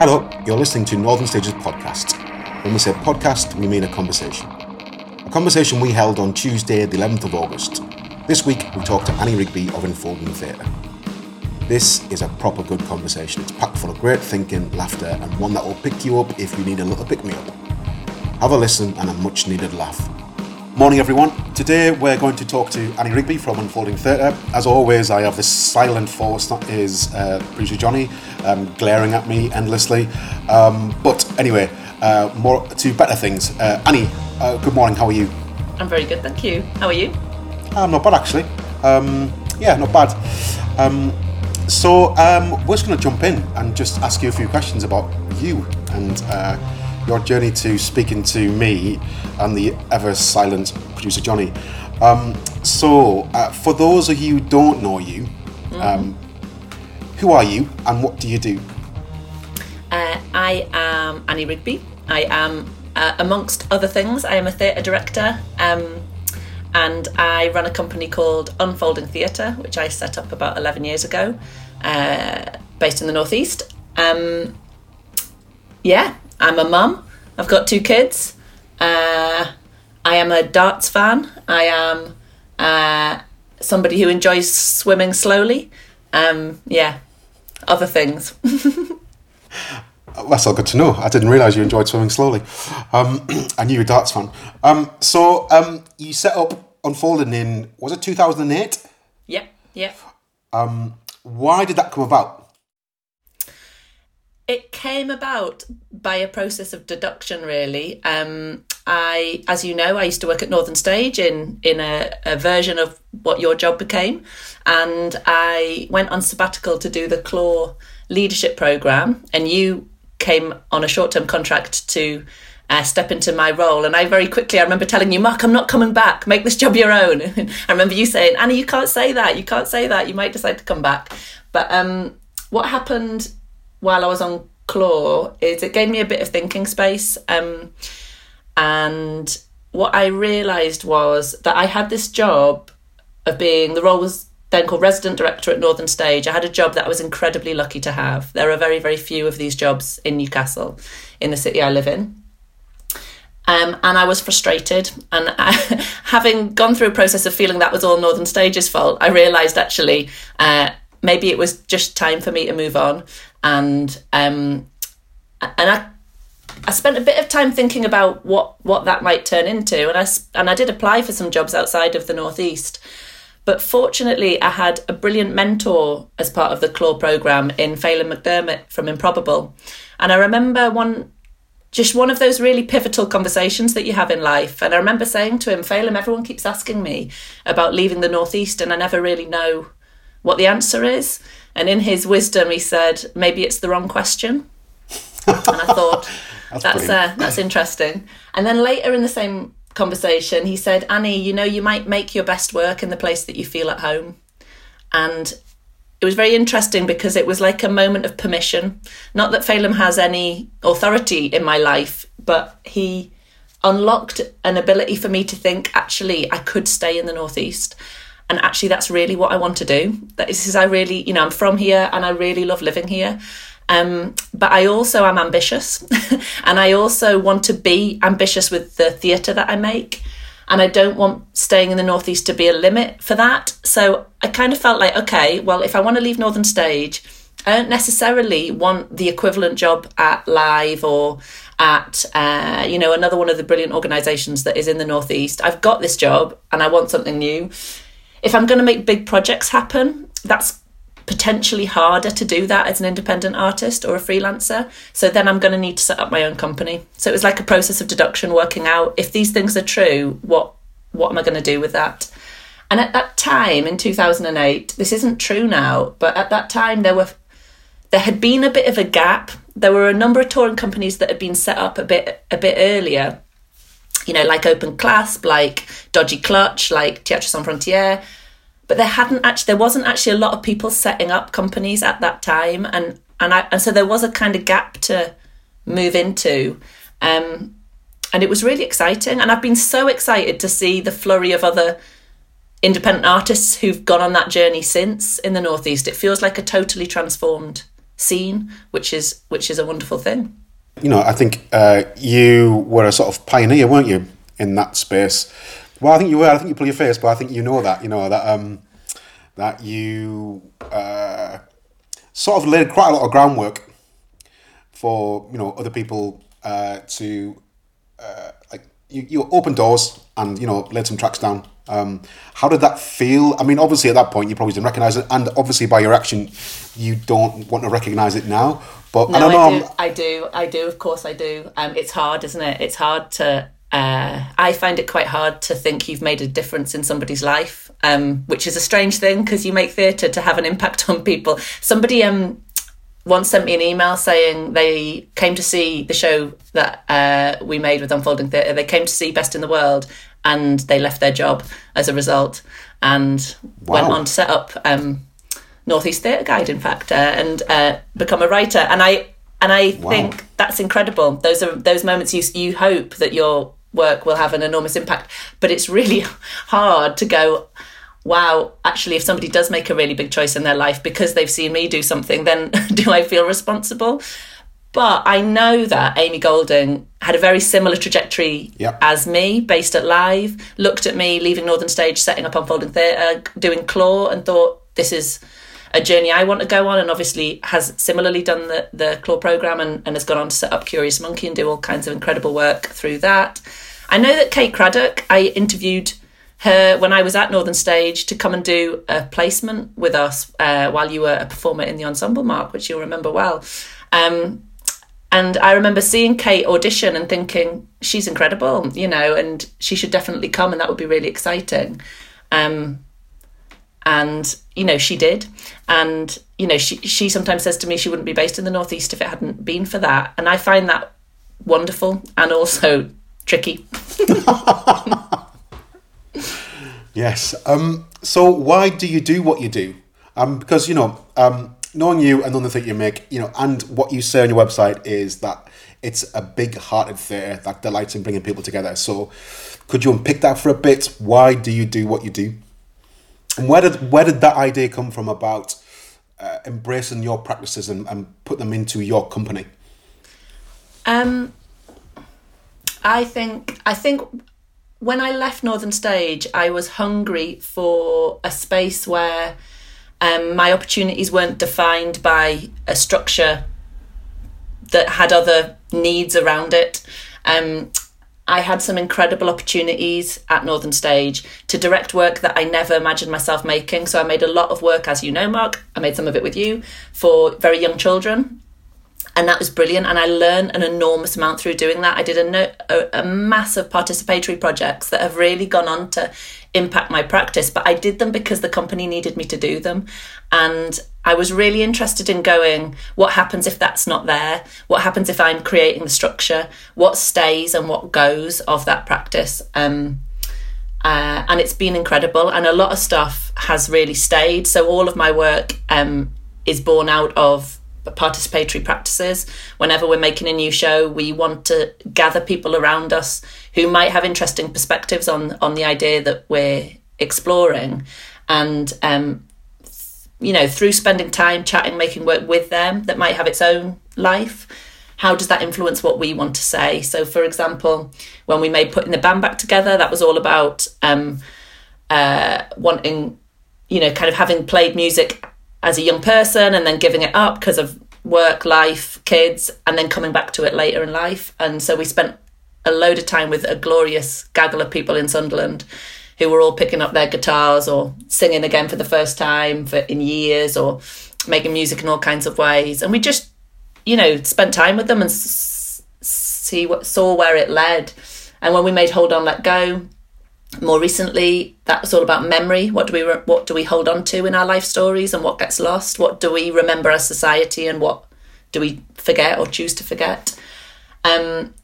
Hello, you're listening to Northern Stages podcast. When we say podcast, we mean a conversation. A conversation we held on Tuesday, the 11th of August. This week, we talked to Annie Rigby of Unfolding Theatre. This is a proper good conversation. It's packed full of great thinking, laughter, and one that will pick you up if you need a little pick me up. Have a listen and a much needed laugh. Morning, everyone. Today we're going to talk to Annie Rigby from Unfolding Theatre. As always, I have this silent force that is uh, producer Johnny um, glaring at me endlessly. Um, but anyway, uh, more to better things. Uh, Annie, uh, good morning. How are you? I'm very good, thank you. How are you? I'm not bad actually. Um, yeah, not bad. Um, so um, we're just going to jump in and just ask you a few questions about you and uh, your journey to speaking to me and the ever silent producer Johnny. Um, so, uh, for those of you who don't know you, um, who are you and what do you do? Uh, I am Annie Rigby. I am, uh, amongst other things, I am a theatre director um, and I run a company called Unfolding Theatre, which I set up about 11 years ago, uh, based in the Northeast. Um, yeah, I'm a mum. I've got two kids. Uh, I am a darts fan. I am uh, somebody who enjoys swimming slowly. Um, yeah, other things. That's all good to know. I didn't realise you enjoyed swimming slowly. Um, I knew you're a darts fan. Um, so, um, you set up Unfolding in, was it 2008? yep, yep. Why did that come about? It came about by a process of deduction, really. Um, I, as you know, I used to work at Northern Stage in in a, a version of what your job became, and I went on sabbatical to do the Clore leadership program, and you came on a short term contract to. Uh, step into my role, and I very quickly I remember telling you, Mark, I'm not coming back. Make this job your own. I remember you saying, Annie, you can't say that. You can't say that. You might decide to come back. But um, what happened while I was on Clore is it gave me a bit of thinking space. Um, and what I realised was that I had this job of being the role was then called resident director at Northern Stage. I had a job that I was incredibly lucky to have. There are very, very few of these jobs in Newcastle, in the city I live in. Um, and I was frustrated. And I, having gone through a process of feeling that was all Northern Stage's fault, I realised actually uh, maybe it was just time for me to move on. And um, and I I spent a bit of time thinking about what what that might turn into, and I and I did apply for some jobs outside of the northeast. But fortunately, I had a brilliant mentor as part of the Clore program in Phelim McDermott from Improbable, and I remember one just one of those really pivotal conversations that you have in life. And I remember saying to him, Phelan, everyone keeps asking me about leaving the northeast, and I never really know what the answer is. And in his wisdom, he said, maybe it's the wrong question. and I thought, that's brilliant. uh, that's interesting. And then later in the same conversation, he said, Annie, you know, you might make your best work in the place that you feel at home. And it was very interesting because it was like a moment of permission. Not that Phelim has any authority in my life, but he unlocked an ability for me to think actually I could stay in the northeast. And actually, that's really what I want to do. That is, I really, you know, I'm from here and I really love living here. Um, but I also am ambitious, and I also want to be ambitious with the theatre that I make. And I don't want staying in the northeast to be a limit for that. So I kind of felt like, okay, well, if I want to leave Northern Stage, I don't necessarily want the equivalent job at Live or at uh, you know another one of the brilliant organisations that is in the northeast. I've got this job and I want something new. If I'm going to make big projects happen, that's potentially harder to do that as an independent artist or a freelancer. So then I'm going to need to set up my own company. So it was like a process of deduction, working out if these things are true, what what am I going to do with that? And at that time in 2008, this isn't true now, but at that time there were there had been a bit of a gap. There were a number of touring companies that had been set up a bit a bit earlier. You know, like Open Clasp, like Dodgy Clutch, like Théâtre Sans Frontières. But there hadn't actually there wasn't actually a lot of people setting up companies at that time and and I and so there was a kind of gap to move into. Um and it was really exciting and I've been so excited to see the flurry of other independent artists who've gone on that journey since in the northeast. It feels like a totally transformed scene, which is which is a wonderful thing. You know, I think uh, you were a sort of pioneer, weren't you, in that space? Well, I think you were. I think you pull your face, but I think you know that. You know that um, that you uh, sort of laid quite a lot of groundwork for you know other people uh, to uh, like you, you opened doors and you know laid some tracks down. Um, how did that feel? I mean, obviously at that point you probably didn't recognize it, and obviously by your action you don't want to recognize it now. But No, I don't know. I do, I do, I do. Of course, I do. Um, it's hard, isn't it? It's hard to. Uh, I find it quite hard to think you've made a difference in somebody's life, um, which is a strange thing because you make theatre to have an impact on people. Somebody um, once sent me an email saying they came to see the show that uh, we made with Unfolding Theatre. They came to see Best in the World and they left their job as a result and went on to set up um, Northeast Theatre Guide, in fact, uh, and uh, become a writer. And I and I think that's incredible. Those are those moments you you hope that your work will have an enormous impact, but it's really hard to go. Wow, actually, if somebody does make a really big choice in their life because they've seen me do something, then do I feel responsible? But I know that Amy Golding had a very similar trajectory Yep. as me, based at Live, looked at me leaving Northern Stage, setting up Unfolding Theatre, doing Clore, and thought, this is a journey I want to go on, and obviously has similarly done the, the Clore programme and, and has gone on to set up Curious Monkey and do all kinds of incredible work through that. I know that Kate Craddock, I interviewed her when I was at Northern Stage to come and do a placement with us uh, while you were a performer in the ensemble, Mark, which you'll remember well. Um, and I remember seeing Kate audition and thinking, she's incredible, you know, and she should definitely come and that would be really exciting. Um, and, you know, she did. And, you know, she, she sometimes says to me she wouldn't be based in the Northeast if it hadn't been for that. And I find that wonderful and also tricky. Yes. Um, so why do you do what you do? Um, because you know, um, knowing you and knowing the thing you make, you know, and what you say on your website is that it's a big-hearted theatre that delights in bringing people together. So, could you unpick that for a bit? Why do you do what you do? And where did where did that idea come from about uh, embracing your practices and, and put them into your company? Um, I think I think when I left Northern Stage, I was hungry for a space where um, my opportunities weren't defined by a structure that had other needs around it. Um, I had some incredible opportunities at Northern Stage to direct work that I never imagined myself making. So I made a lot of work, as you know, Mark. I made some of it with you for very young children and that was brilliant and i learned an enormous amount through doing that. I did a, no, a, a massive participatory projects that have really gone on to impact my practice but i did them because the company needed me to do them and i was really interested in going what happens if that's not there? What happens if i'm creating the structure? What stays and what goes of that practice? Um, uh, and it's been incredible and a lot of stuff has really stayed. So all of my work um, is born out of participatory practices. Whenever we're making a new show we want to gather people around us who might have interesting perspectives on on the idea that we're exploring. And um, you know through spending time chatting making work with them that might have its own life how does that influence what we want to say? So for example when we made putting the band back together that was all about um, uh, wanting you know kind of having played music as a young person and then giving it up because of work life kids and then coming back to it later in life. And so we spent a load of time with a glorious gaggle of people in sunderland who were all picking up their guitars or singing again for the first time for in years or making music in all kinds of ways. And we just you know spent time with them and see what saw where it led. And when we made hold on let go more recently that was all about memory. What do we re- what do we hold on to in our life stories and what gets lost? What do we remember as society and what do we forget or choose to forget? Um,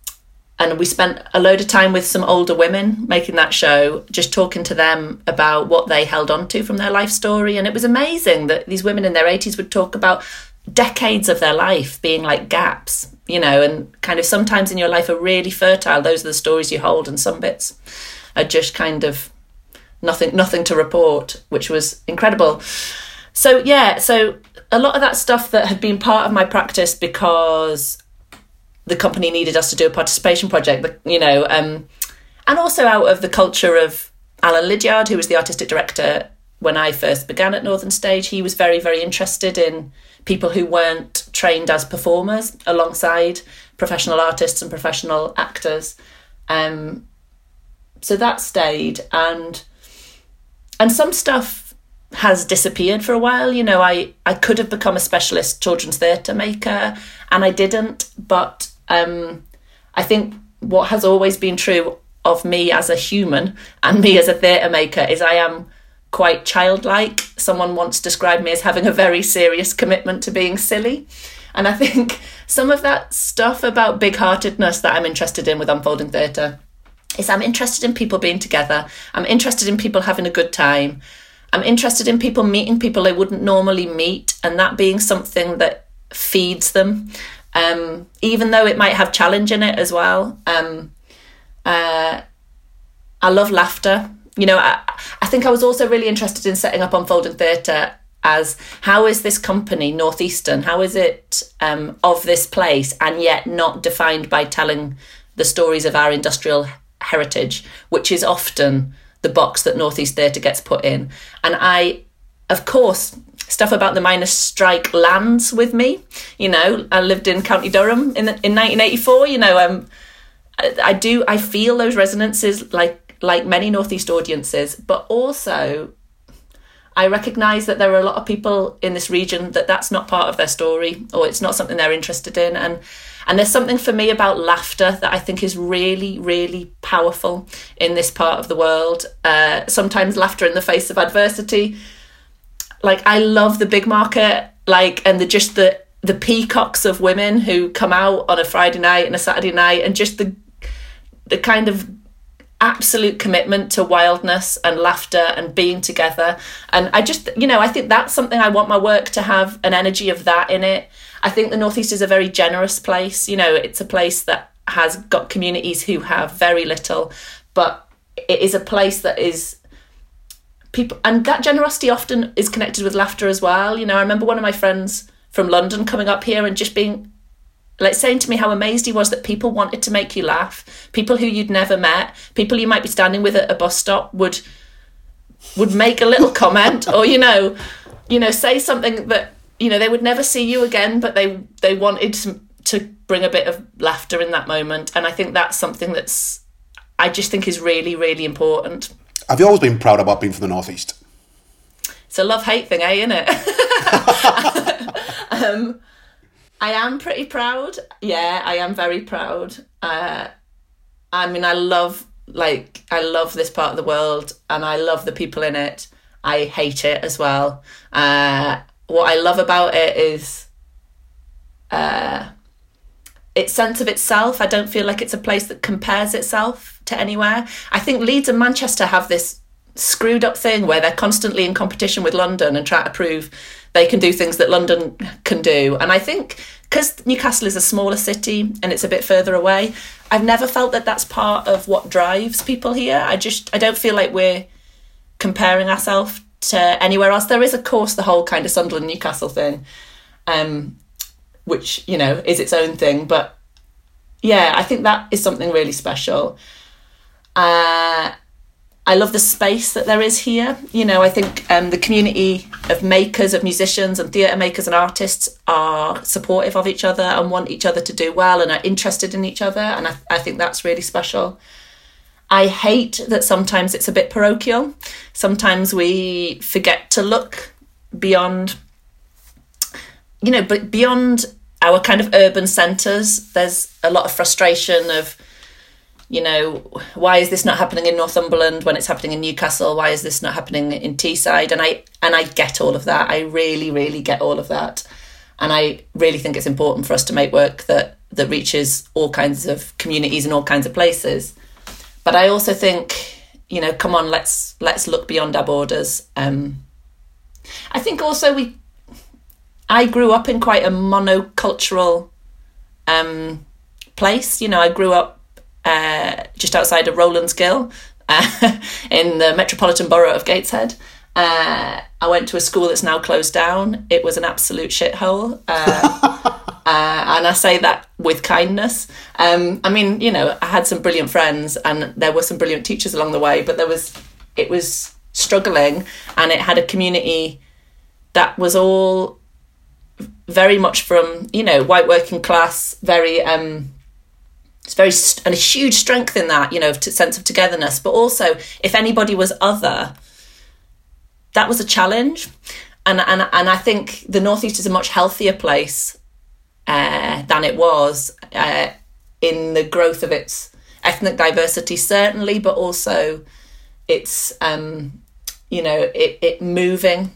and we spent a load of time with some older women making that show just talking to them about what they held on to from their life story. And it was amazing that these women in their 80s would talk about decades of their life being like gaps you know and kind of sometimes in your life are really fertile. Those are the stories you hold and some bits just kind of nothing nothing to report which was incredible so yeah so a lot of that stuff that had been part of my practice because the company needed us to do a participation project, you know, um, and also out of the culture of Alan Lyddiard, who was the artistic director when I first began at Northern Stage. He was very, very interested in people who weren't trained as performers alongside professional artists and professional actors. Um, so that stayed, and and some stuff has disappeared for a while. You know, I I could have become a specialist children's theatre maker, and I didn't. But um, I think what has always been true of me as a human and me as a theatre maker is I am quite childlike. Someone once described me as having a very serious commitment to being silly. And I think some of that stuff about big heartedness that I'm interested in with unfolding theatre is I'm interested in people being together. I'm interested in people having a good time. I'm interested in people meeting people they wouldn't normally meet and that being something that feeds them. Um, even though it might have challenge in it as well. Um, uh, I love laughter you know, I, I think I was also really interested in setting up Unfolding Theatre as how is this company northeastern how is it um, of this place and yet not defined by telling the stories of our industrial heritage which is often the box that northeast theatre gets put in. And i of course stuff about the miners strike lands with me. You know i lived in county durham in, the, in 1984 you know um, I, I do i feel those resonances like like many Northeast audiences, but also I recognise that there are a lot of people in this region that that's not part of their story or it's not something they're interested in. And and there's something for me about laughter that I think is really, really powerful in this part of the world. Uh, sometimes laughter in the face of adversity. Like I love the big market, like and the just the the peacocks of women who come out on a Friday night and a Saturday night and just the the kind of absolute commitment to wildness and laughter and being together. And I just, you know, I think that's something I want my work to have an energy of that in it. I think the Northeast is a very generous place. You know, it's a place that has got communities who have very little, but it is a place that is people and that generosity often is connected with laughter as well. You know, I remember one of my friends from London coming up here and just being like saying to me how amazed he was that people wanted to make you laugh people who you'd never met people you might be standing with at a bus stop would would make a little comment or you know you know say something that you know they would never see you again but they they wanted to, to bring a bit of laughter in that moment and i think that's something that's i just think is really really important have you always been proud about being from the northeast it's a love hate thing eh isn't it um I am pretty proud. Yeah, I am very proud. Uh, I mean, I love like I love this part of the world, and I love the people in it. I hate it as well. Uh, what I love about it is uh, its sense of itself. I don't feel like it's a place that compares itself to anywhere. I think Leeds and Manchester have this screwed up thing where they're constantly in competition with London and try to prove they can do things that London can do. And I think because Newcastle is a smaller city and it's a bit further away, I've never felt that that's part of what drives people here. I just I don't feel like we're comparing ourselves to anywhere else. There is, of course, the whole kind of Sunderland Newcastle thing, um, which you know is its own thing. But yeah, I think that is something really special. Uh, I love the space that there is here. You know, I think um, the community of makers, of musicians, and theatre makers and artists are supportive of each other and want each other to do well and are interested in each other. And I, I think that's really special. I hate that sometimes it's a bit parochial. Sometimes we forget to look beyond, you know, but beyond our kind of urban centres. There's a lot of frustration of you know, why is this not happening in Northumberland when it's happening in Newcastle? Why is this not happening in Teesside? And I and I get all of that. I really, really get all of that. And I really think it's important for us to make work that that reaches all kinds of communities and all kinds of places. But I also think, you know, come on, let's let's look beyond our borders. Um, I think also we I grew up in quite a monocultural um, place. You know, I grew up uh, just outside of Rowlands Gill uh, in the metropolitan borough of Gateshead. Uh, I went to a school that's now closed down. It was an absolute shithole. Uh, uh, and I say that with kindness. Um, I mean, you know, I had some brilliant friends and there were some brilliant teachers along the way, but there was, it was struggling and it had a community that was all very much from, you know, white working class, very, um, it's very st- and a huge strength in that you know t- sense of togetherness but also if anybody was other that was a challenge and and and I think the northeast is a much healthier place uh, than it was uh, in the growth of its ethnic diversity certainly but also its um, you know it, it moving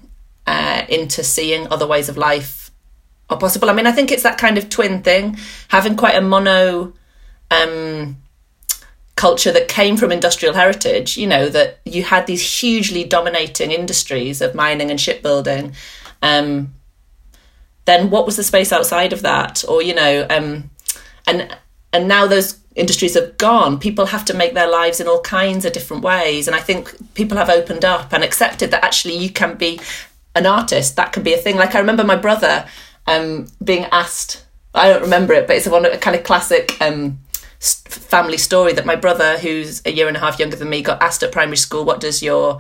uh, into seeing other ways of life are possible I mean I think it's that kind of twin thing having quite a mono um, culture that came from industrial heritage, you know, that you had these hugely dominating industries of mining and shipbuilding. Um, then what was the space outside of that? Or, you know, um, and and now those industries have gone. People have to make their lives in all kinds of different ways. And I think people have opened up and accepted that actually you can be an artist. That can be a thing. Like I remember my brother um, being asked, I don't remember it, but it's a one a kind of classic um, family story that my brother, who's a year and a half younger than me, got asked at primary school, "What does your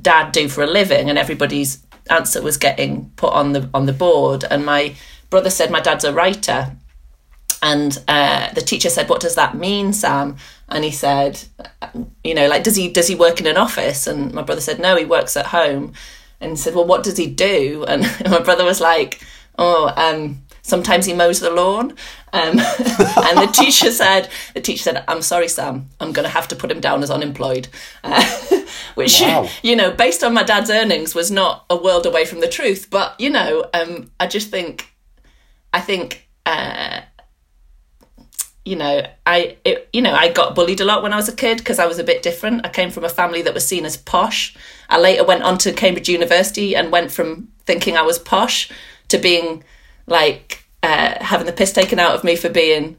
dad do for a living?" And everybody's answer was getting put on the on the board. And my brother said, "My dad's a writer." And uh, the teacher said, "What does that mean, Sam?" And he said, "You know, like does he does he work in an office?" And my brother said, "No, he works at home." And he said, "Well, what does he do?" And my brother was like, "Oh, um, sometimes he mows the lawn. Um, and the teacher said, the teacher said, I'm sorry, Sam, I'm going to have to put him down as unemployed. Uh, which, wow. you know, based on my dad's earnings was not a world away from the truth. But, you know, um, I just think, I think, uh, you know, I, it, you know, I got bullied a lot when I was a kid because I was a bit different. I came from a family that was seen as posh. I later went on to Cambridge University and went from thinking I was posh to being like uh, having the piss taken out of me for being,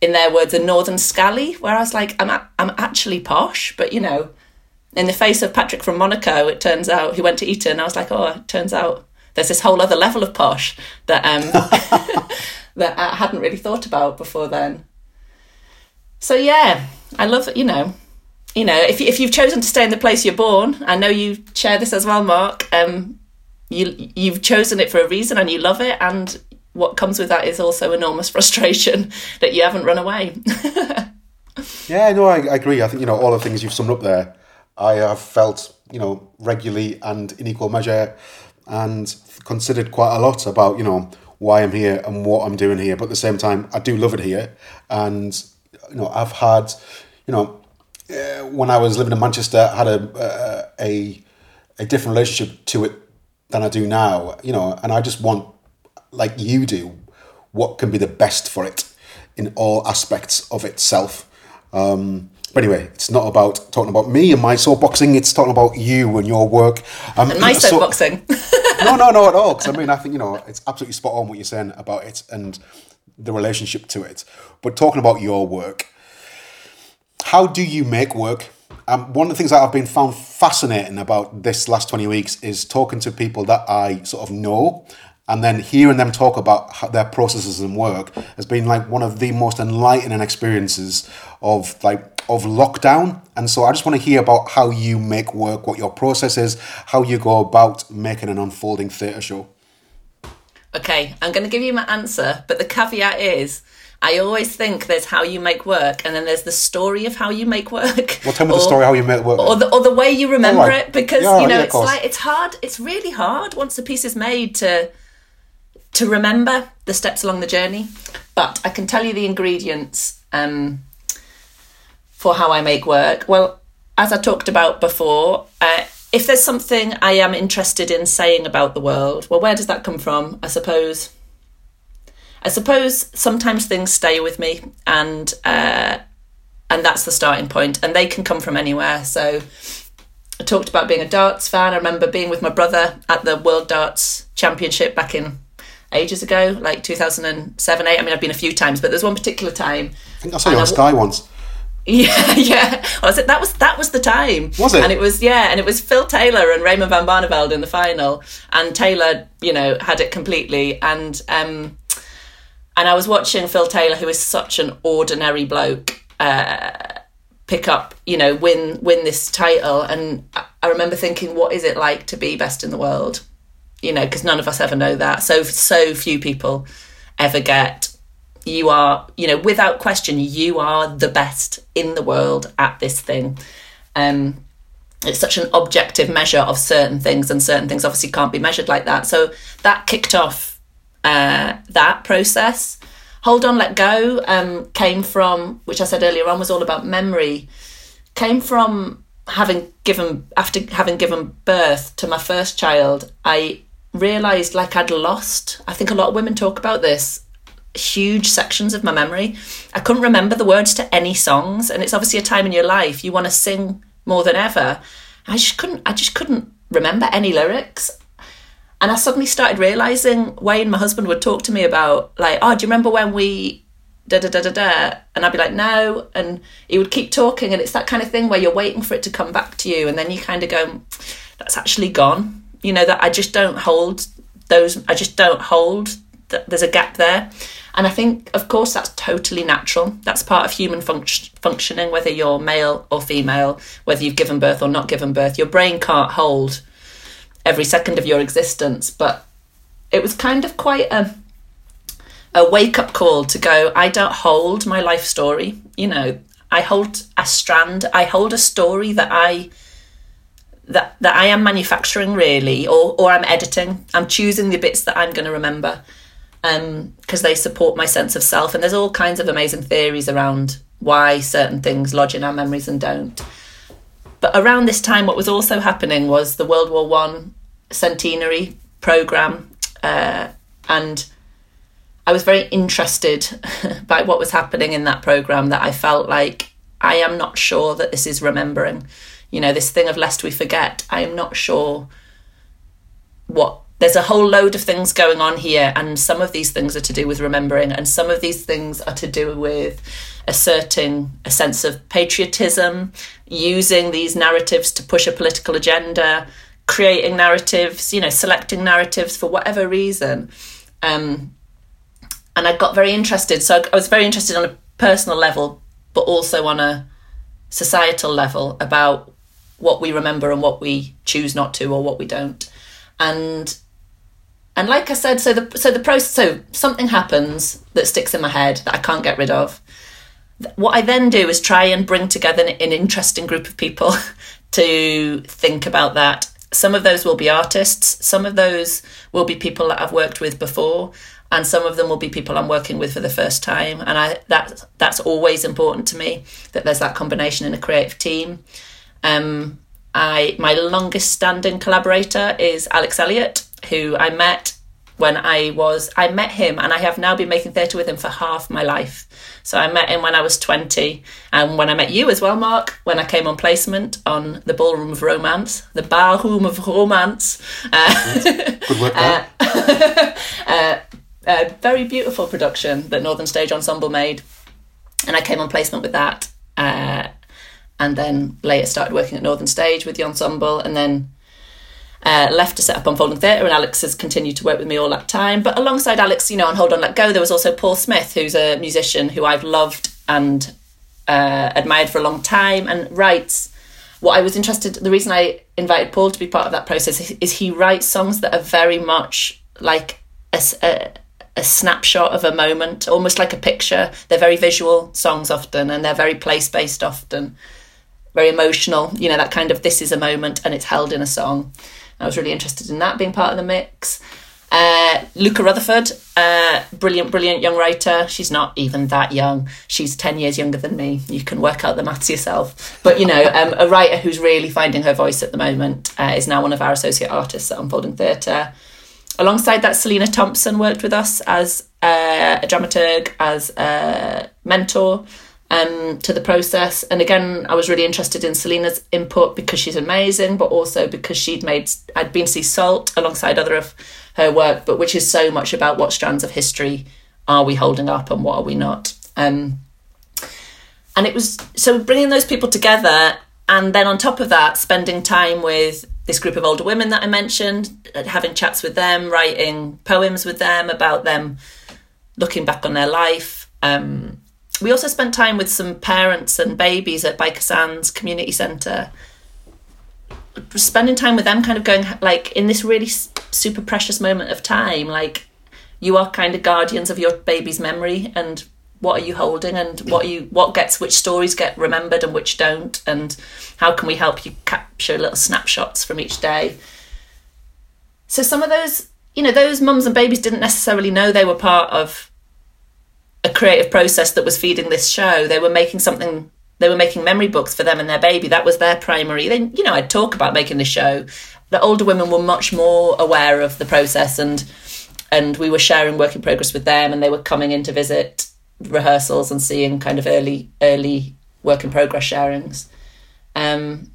in their words, a northern scally. Where I was like, I'm a- I'm actually posh, but you know, in the face of Patrick from Monaco, it turns out he went to Eton. I was like, oh, it turns out there's this whole other level of posh that um that I hadn't really thought about before then. So yeah, I love. You know, you know, if if you've chosen to stay in the place you're born, I know you share this as well, Mark. Um, you you've chosen it for a reason and you love it and what comes with that is also enormous frustration that you haven't run away yeah no I, I, agree i think you know all the things you've summed up there i have felt you know regularly and in equal measure and considered quite a lot about you know why i'm here and what i'm doing here but at the same time i do love it here and you know i've had you know uh, when i was living in manchester I had a, a a different relationship to it than I do now, you know, and I just want, like you do, what can be the best for it in all aspects of itself. Um, but anyway, it's not about talking about me and my soapboxing. It's talking about you and your work. Um, and my soapboxing. So, no, no, no, at all. Because I mean, I think you know it's absolutely spot on what you're saying about it and the relationship to it. But talking about your work, how do you make work? Um, one of the things that I've been found fascinating about this last 20 weeks is talking to people that I sort of know and then hearing them talk about their processes and work has been like one of the most enlightening experiences of like of lockdown and so i just want to hear about how you make work what your process is how you go about making an unfolding theatre show okay i'm going to give you my answer but the caveat is I always think there's how you make work, and then there's the story of how you make work. Well, tell me or, the story how you make work, or the, or the way you remember right. it, because yeah, you know yeah, it's like it's hard. It's really hard once a piece is made to to remember the steps along the journey. But I can tell you the ingredients um, for how I make work. Well, as I talked about before, uh, if there's something I am interested in saying about the world, well, where does that come from? I suppose I suppose sometimes things stay with me, and uh, and that's the starting point, and they can come from anywhere. So I talked about being a darts fan. I remember being with my brother at the World Darts Championship back in ages ago, like 2007, 8. I mean, I've been a few times, but there's one particular time. I think I saw you on Sky once. Yeah, yeah. Was it that was that was the time? Was it? And it was yeah, and it was Phil Taylor and Raymond van Barneveld in the final, and Taylor, you know, had it completely. And um, and I was watching Phil Taylor, who is such an ordinary bloke, uh, pick up, you know, win win this title, and I- I remember thinking, what is it like to be best in the world? You know, because none of us ever know that. So so few people ever get you are you know without question you are the best in the world at this thing. Um it's such an objective measure of certain things and certain things obviously can't be measured like that. So that kicked off uh, that process. Hold on let go um, came from which i said earlier on was all about memory came from having given after having given birth to my first child i realized like i'd lost i think a lot of women talk about this huge sections of my memory. I couldn't remember the words to any songs, and it's obviously a time in your life you want to sing more than ever. I just couldn't. I just couldn't remember any lyrics, and I suddenly started realizing Wayne, my husband, would talk to me about like, oh, do you remember when we da da da da da? And I'd be like, no, and he would keep talking, and it's that kind of thing where you're waiting for it to come back to you, and then you kind of go, that's actually gone. You know that I just don't hold those. I just don't hold. That there's a gap there. And I think, of course, that's totally natural. That's part of human func- functioning, whether you're male or female, whether you've given birth or not given birth. Your brain can't hold every second of your existence. But it was kind of quite a, a wake up call to go, I don't hold my life story. You know, I hold a strand, I hold a story that I. That, that I am manufacturing really, or, or I'm editing. I'm choosing the bits that I'm going to remember because um, they support my sense of self. And there's all kinds of amazing theories around why certain things lodge in our memories and don't. But around this time, what was also happening was the World War One centenary program, uh, and I was very interested by what was happening in that program. That I felt like I am not sure that this is remembering. You know, this thing of lest we forget. I am not sure what there's a whole load of things going on here, and some of these things are to do with remembering, and some of these things are to do with asserting a sense of patriotism, using these narratives to push a political agenda, creating narratives, you know, selecting narratives for whatever reason. Um, and I got very interested. So I was very interested on a personal level, but also on a societal level about what we remember and what we choose not to or what we don't. And and like I said, so the so the process so something happens that sticks in my head that I can't get rid of. What I then do is try and bring together an, an interesting group of people to think about that. Some of those will be artists, some of those will be people that I've worked with before, and some of them will be people I'm working with for the first time. And I that that's always important to me that there's that combination in a creative team. Um, I my longest standing collaborator is Alex Elliott, who I met when I was I met him and I have now been making theatre with him for half my life. So I met him when I was 20 and when I met you as well, Mark, when I came on placement on the Ballroom of Romance, the Ballroom of Romance. Uh, Good work there. uh, a very beautiful production that Northern Stage Ensemble made. And I came on placement with that. Uh, and then later started working at Northern Stage with the ensemble and then uh, left to set up Unfolding Theatre, and Alex has continued to work with me all that time. But alongside Alex, you know, on Hold On Let Go, there was also Paul Smith, who's a musician who I've loved and uh, admired for a long time and writes. What I was interested, the reason I invited Paul to be part of that process is, he writes songs that are very much like a, a, a snapshot of a moment, almost like a picture. They're very visual songs often, and they're very place based often, very emotional. You know, that kind of this is a moment and it's held in a song. I was really interested in that being part of the mix. Uh, Luca Rutherford, uh, brilliant, brilliant young writer. She's not even that young. She's 10 years younger than me. You can work out the maths yourself. But, you know, um, a writer who's really finding her voice at the moment uh, is now one of our associate artists at Unfolding Theatre. Alongside that, Selina Thompson worked with us as uh, a dramaturg, as a mentor um, to the process. And again, I was really interested in Selina's input because she's amazing, but also because she'd made, I'd been to see Salt alongside other of her work, but which is so much about what strands of history are we holding up and what are we not. Um, and it was so bringing those people together and then on top of that spending time with this group of older women that i mentioned having chats with them writing poems with them about them looking back on their life um, we also spent time with some parents and babies at Byker Sands Community Centre. Spending time with them kind of going like in this really super precious moment of time like you are kind of guardians of your baby's memory and what are you holding and what you what gets which stories get remembered and which don't and how can we help you capture little snapshots from each day. So some of those you know those mums and babies didn't necessarily know they were part of a creative process that was feeding this show. They were making something they were making memory books for them and their baby. That was their primary then you know i'd talk about making the show. The older women were much more aware of the process and and we were sharing work in progress with them and they were coming in to visit rehearsals and seeing kind of early early work in progress sharings. Um,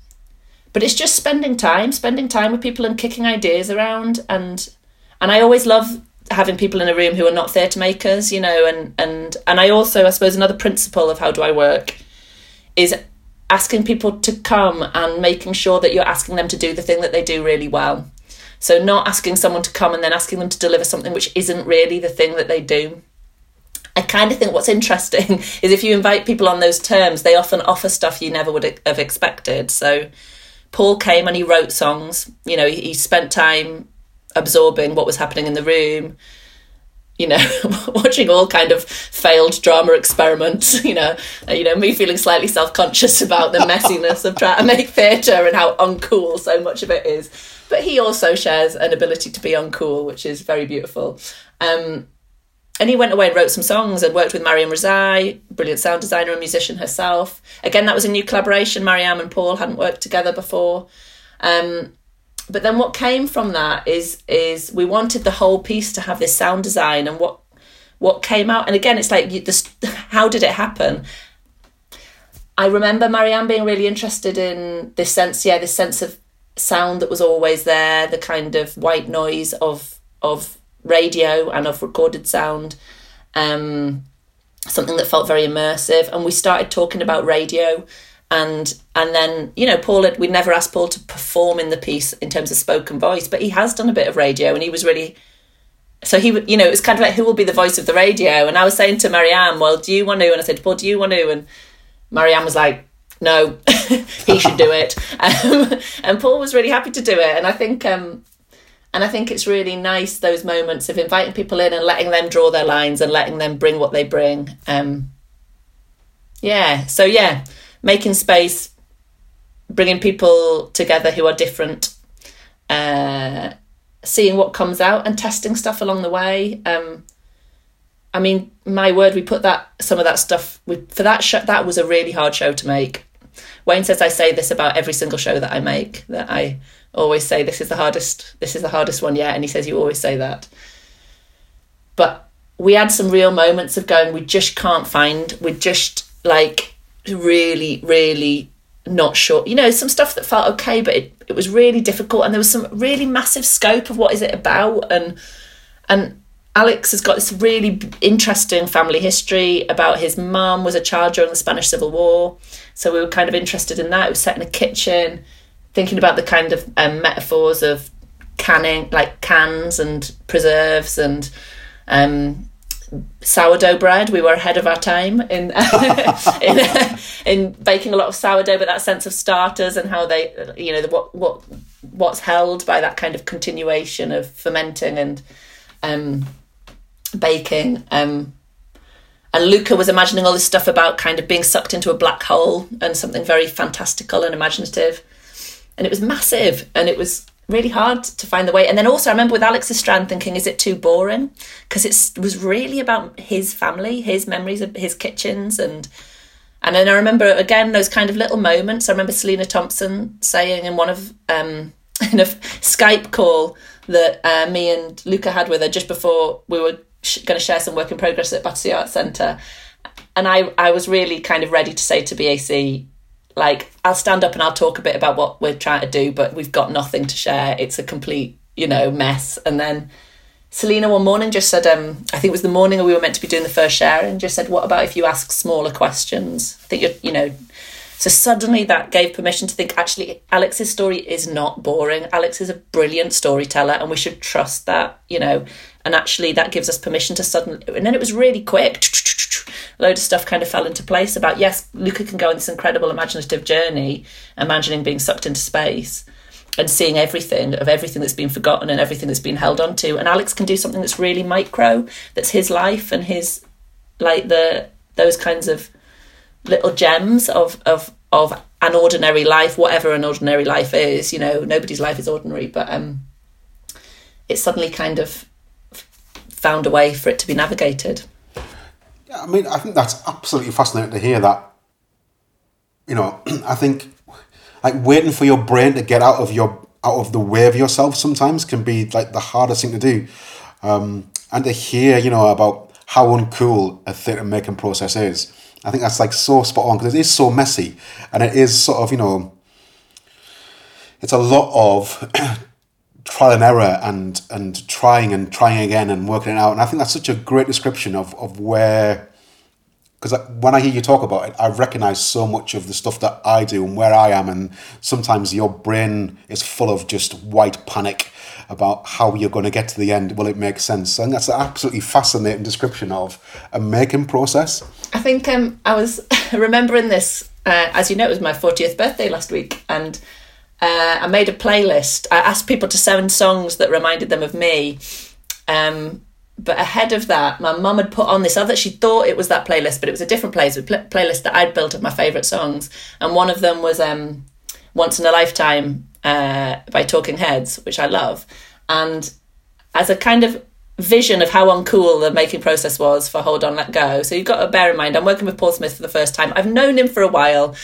but it's just spending time, spending time with people and kicking ideas around and and I always love having people in a room who are not theatre makers, you know, and and and I also I suppose another principle of how do I work is asking people to come and making sure that you're asking them to do the thing that they do really well. So not asking someone to come and then asking them to deliver something which isn't really the thing that they do. I kind of think what's interesting is if you invite people on those terms, they often offer stuff you never would have expected. So Paul came and he wrote songs. You know, he, he spent time absorbing what was happening in the room. You know, watching all kind of failed drama experiments. You know, uh, you know me feeling slightly self conscious about the messiness of trying to make theatre and how uncool so much of it is. But he also shares an ability to be uncool, which is very beautiful. Um, and he went away and wrote some songs and worked with Mariam Rezaei, brilliant sound designer and musician herself. Again, that was a new collaboration. Mariam and Paul hadn't worked together before. Um, but then what came from that is is we wanted the whole piece to have this sound design and what what came out. And again, it's like you, this, how did it happen? I remember Mariam being really interested in this sense, yeah, this sense of sound that was always there, the kind of white noise of of radio and of recorded sound. Um, something that felt very immersive, and we started talking about radio. And and then you know Paul had we'd never asked Paul to perform in the piece in terms of spoken voice, but he has done a bit of radio, and he was really so he you know it was kind of like who will be the voice of the radio? And i was saying to Mariam well do you want to? And i said paul do you want to? And Mariam was like no he should do it. Um, and paul was really happy to do it. And i think um, and I think it's really nice those moments of inviting people in and letting them draw their lines and letting them bring what they bring. Um, yeah, so yeah, making space, bringing people together who are different, uh, seeing what comes out and testing stuff along the way. Um, I mean, my word, we put that some of that stuff we, for that show. That was a really hard show to make. Wayne says I say this about every single show that I make that I always say this is the hardest this is the hardest one yet and he says you always say that but we had some real moments of going we just can't find we just like really really not sure. You know some stuff that felt okay but it, it was really difficult and there was some really massive scope of what is it about and and alex has got this really interesting family history about his mum was a child during the spanish civil war so we were kind of interested in that. It was set in a kitchen thinking about the kind of um, metaphors of canning, like cans and preserves and um, sourdough bread. We were ahead of our time in in, in, baking a lot of sourdough, but that sense of starters and how they, you know, the, what what what's held by that kind of continuation of fermenting and um, baking. Um, and Luca was imagining all this stuff about kind of being sucked into a black hole and something very fantastical and imaginative and it was massive and it was really hard to find the way. And then also, I remember with Alex Estrand thinking, is it too boring? Because it was really about his family, his memories of his kitchens, and and then I remember again those kind of little moments. I remember Selina Thompson saying in one of um, in a Skype call that uh, me and Luca had with her just before we were sh- going to share some work in progress at Battersea Arts Centre. And I, I was really kind of ready to say to BAC, like I'll stand up and I'll talk a bit about what we're trying to do, but we've got nothing to share. It's a complete, you know, mess. And then Selina one morning just said, um, I think it was the morning we were meant to be doing the first share, and just said, "What about if you ask smaller questions?" I think you're, you know. So suddenly that gave permission to think actually Alex's story is not boring. Alex is a brilliant storyteller, and we should trust that, you know. And actually, that gives us permission to suddenly. And then it was really quick. A load of stuff kind of fell into place about yes, Luca can go on this incredible imaginative journey, imagining being sucked into space and seeing everything of everything that's been forgotten and everything that's been held on to. And Alex can do something that's really micro, that's his life and his like the those kinds of little gems of of of an ordinary life, whatever an ordinary life is. You know, nobody's life is ordinary, but um, it's suddenly kind of found a way for it to be navigated. Yeah, I mean, I think that's absolutely fascinating to hear that. You know, I think like waiting for your brain to get out of your out of the way of yourself sometimes can be like the hardest thing to do. Um, and to hear, you know, about how uncool a theatre making process is, I think that's like so spot on because it is so messy and it is sort of, you know, it's a lot of trial and error and and trying and trying again and working it out. And I think that's such a great description of of where because when I hear you talk about it, I recognize so much of the stuff that I do and where I am, and sometimes your brain is full of just white panic about how you're going to get to the end. Will it make sense? And that's an absolutely fascinating description of a making process. I think um, I was remembering this, uh, as you know, it was my 40th birthday last week, and uh, I made a playlist. I asked people to send songs that reminded them of me. Um, but ahead of that, my mum had put on this other. She thought it was that playlist, but it was a different playlist, playlist that I'd built of my favourite songs, and one of them was um, "Once in a Lifetime" uh, by Talking Heads, which I love. And as a kind of vision of how uncool the making process was for Hold On, Let Go. So you've got to bear in mind, I'm working with Paul Smith for the first time. I've known him for a while,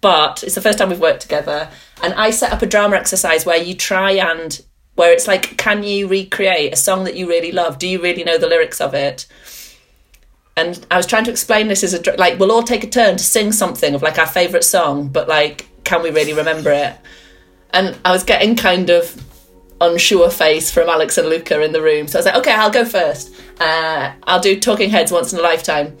but it's the first time we've worked together. And I set up a drama exercise where you try and where it's like, can you recreate a song that you really love? Do you really know the lyrics of it? And I was trying to explain this as a like, we'll all take a turn to sing something of like our favourite song, but like, can we really remember it? And I was getting kind of unsure face from Alex and Luca in the room. So I was like, okay, I'll go first. Uh, I'll do Talking Heads once in a lifetime.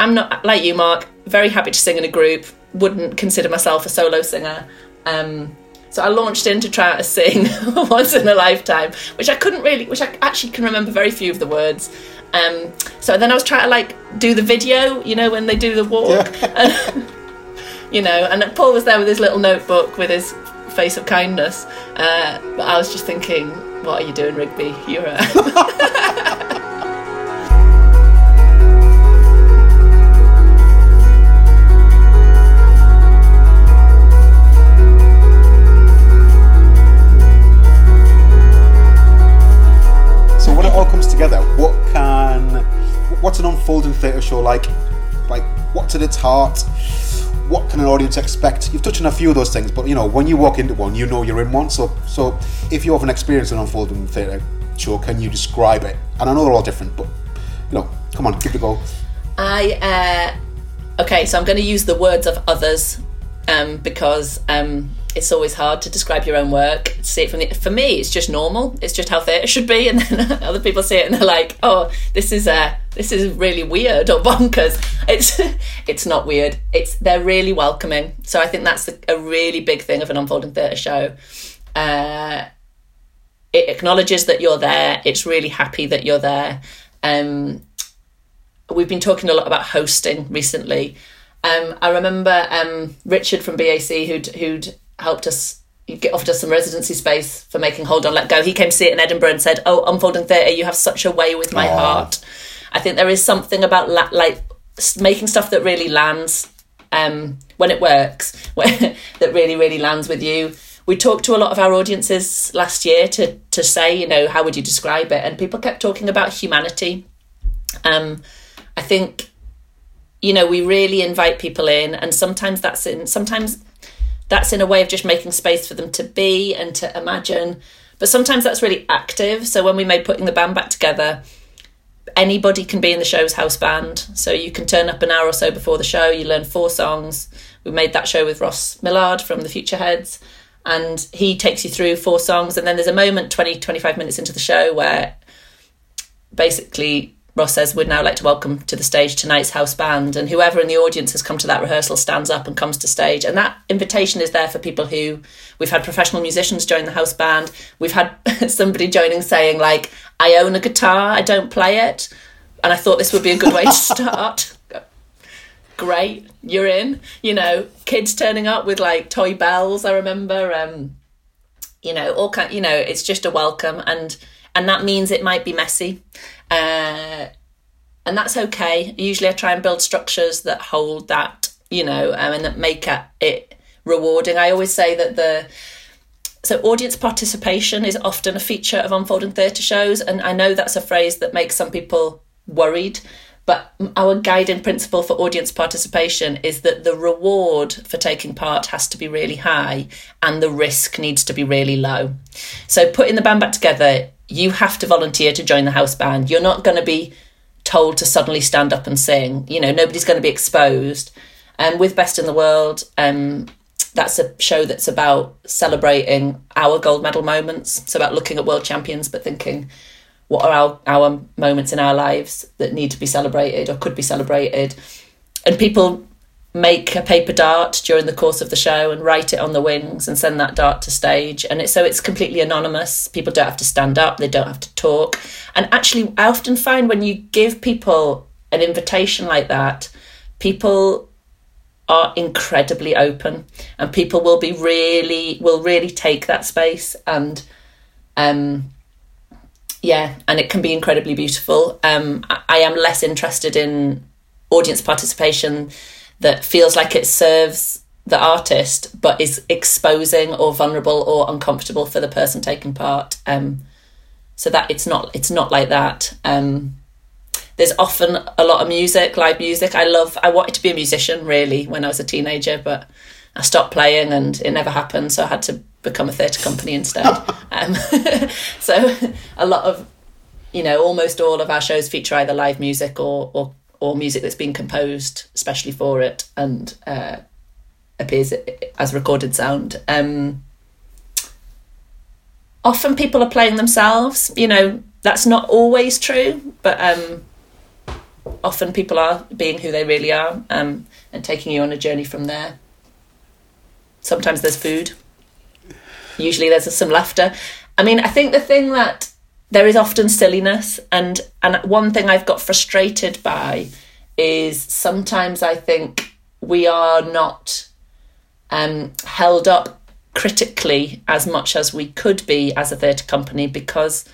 I'm not like you, Mark. Very happy to sing in a group. Wouldn't consider myself a solo singer. Um, so I launched in to try to sing once in a lifetime, which I couldn't really, which I actually can remember very few of the words. Um, so then I was trying to like do the video, you know, when they do the walk, yeah. and, you know, and Paul was there with his little notebook with his face of kindness. Uh, but I was just thinking, what are you doing, Rigby? You're a. So when it all comes together, what can, what's an unfolding theatre show like? Like, what's at its heart? What can an audience expect? You've touched on a few of those things, but you know, when you walk into one, you know you're in one. So, so if you have an experience in unfolding theatre show, can you describe it? And I know they're all different, but you know, come on, give it a go. I uh, okay, so I'm going to use the words of others um, because um, it's always hard to describe your own work. See it from the, for me, it's just normal. It's just how theatre should be, and then other people see it and they're like, "Oh, this is uh, this is really weird or bonkers." It's it's not weird. It's they're really welcoming. So I think that's a, a really big thing of an unfolding theatre show. Uh, it acknowledges that you're there. It's really happy that you're there. Um, we've been talking a lot about hosting recently. Um, I remember um, Richard from BAC who'd who'd helped us get offered us some residency space for making Hold On Let Go. He came to see it in Edinburgh and said, "Oh, Unfolding Theatre, you have such a way with my Aww. heart." I think there is something about la- like making stuff that really lands um, when it works, that really really lands with you. We talked to a lot of our audiences last year to to say, you know, how would you describe it? And people kept talking about humanity. Um, I think, you know, we really invite people in, and sometimes that's in sometimes that's in a way of just making space for them to be and to imagine. But sometimes that's really active. So when we made putting the band back together, anybody can be in the show's house band. So you can turn up an hour or so before the show, you learn four songs. We made that show with Ross Millard from the Futureheads, and he takes you through four songs. And then there's a moment, 20, 25 minutes into the show, where basically Ross says, We'd now like to welcome to the stage tonight's house band. And whoever in the audience has come to that rehearsal stands up and comes to stage. And that invitation is there for people who we've had professional musicians join the house band. We've had somebody joining saying, like, I own a guitar, I don't play it. And I thought this would be a good way to start. Great, you're in. You know, kids turning up with like toy bells, I remember. Um, you know, all kind you know, it's just a welcome and and that means it might be messy uh, and that's okay. Usually, I try and build structures that hold that, you know, um, and that make it rewarding. I always say that the so audience participation is often a feature of unfolding theatre shows, and I know that's a phrase that makes some people worried. But our guiding principle for audience participation is that the reward for taking part has to be really high and the risk needs to be really low. So, putting the band back together you have to volunteer to join the house band. You're not going to be told to suddenly stand up and sing. You know, nobody's going to be exposed. And with Best in the World, um, that's a show that's about celebrating our gold medal moments. It's about looking at world champions, but thinking, what are our, our moments in our lives that need to be celebrated or could be celebrated? And people make a paper dart during the course of the show and write it on the wings and send that dart to stage. And it, so it's completely anonymous. People don't have to stand up. They don't have to talk. And actually i often find when you give people an invitation like that people are incredibly open and people will be really will really take that space. And um yeah and it can be incredibly beautiful. Um i am less interested in audience participation that feels like it serves the artist but is exposing or vulnerable or uncomfortable for the person taking part. Um, so that it's not it's not like that. Um, there's often a lot of music live music. I love i wanted to be a musician really when i was a teenager but i stopped playing and it never happened so i had to become a theatre company instead. Um, so a lot of you know almost all of our shows feature either live music or or or music that's been composed especially for it and uh, appears as recorded sound. Um, often people are playing themselves. You know, that's not always true, but um, often people are being who they really are um, and taking you on a journey from there. Sometimes there's food. Usually there's some laughter. I mean, I think the thing that there is often silliness and and one thing I've got frustrated by is sometimes I think we are not um, held up critically as much as we could be as a theatre company because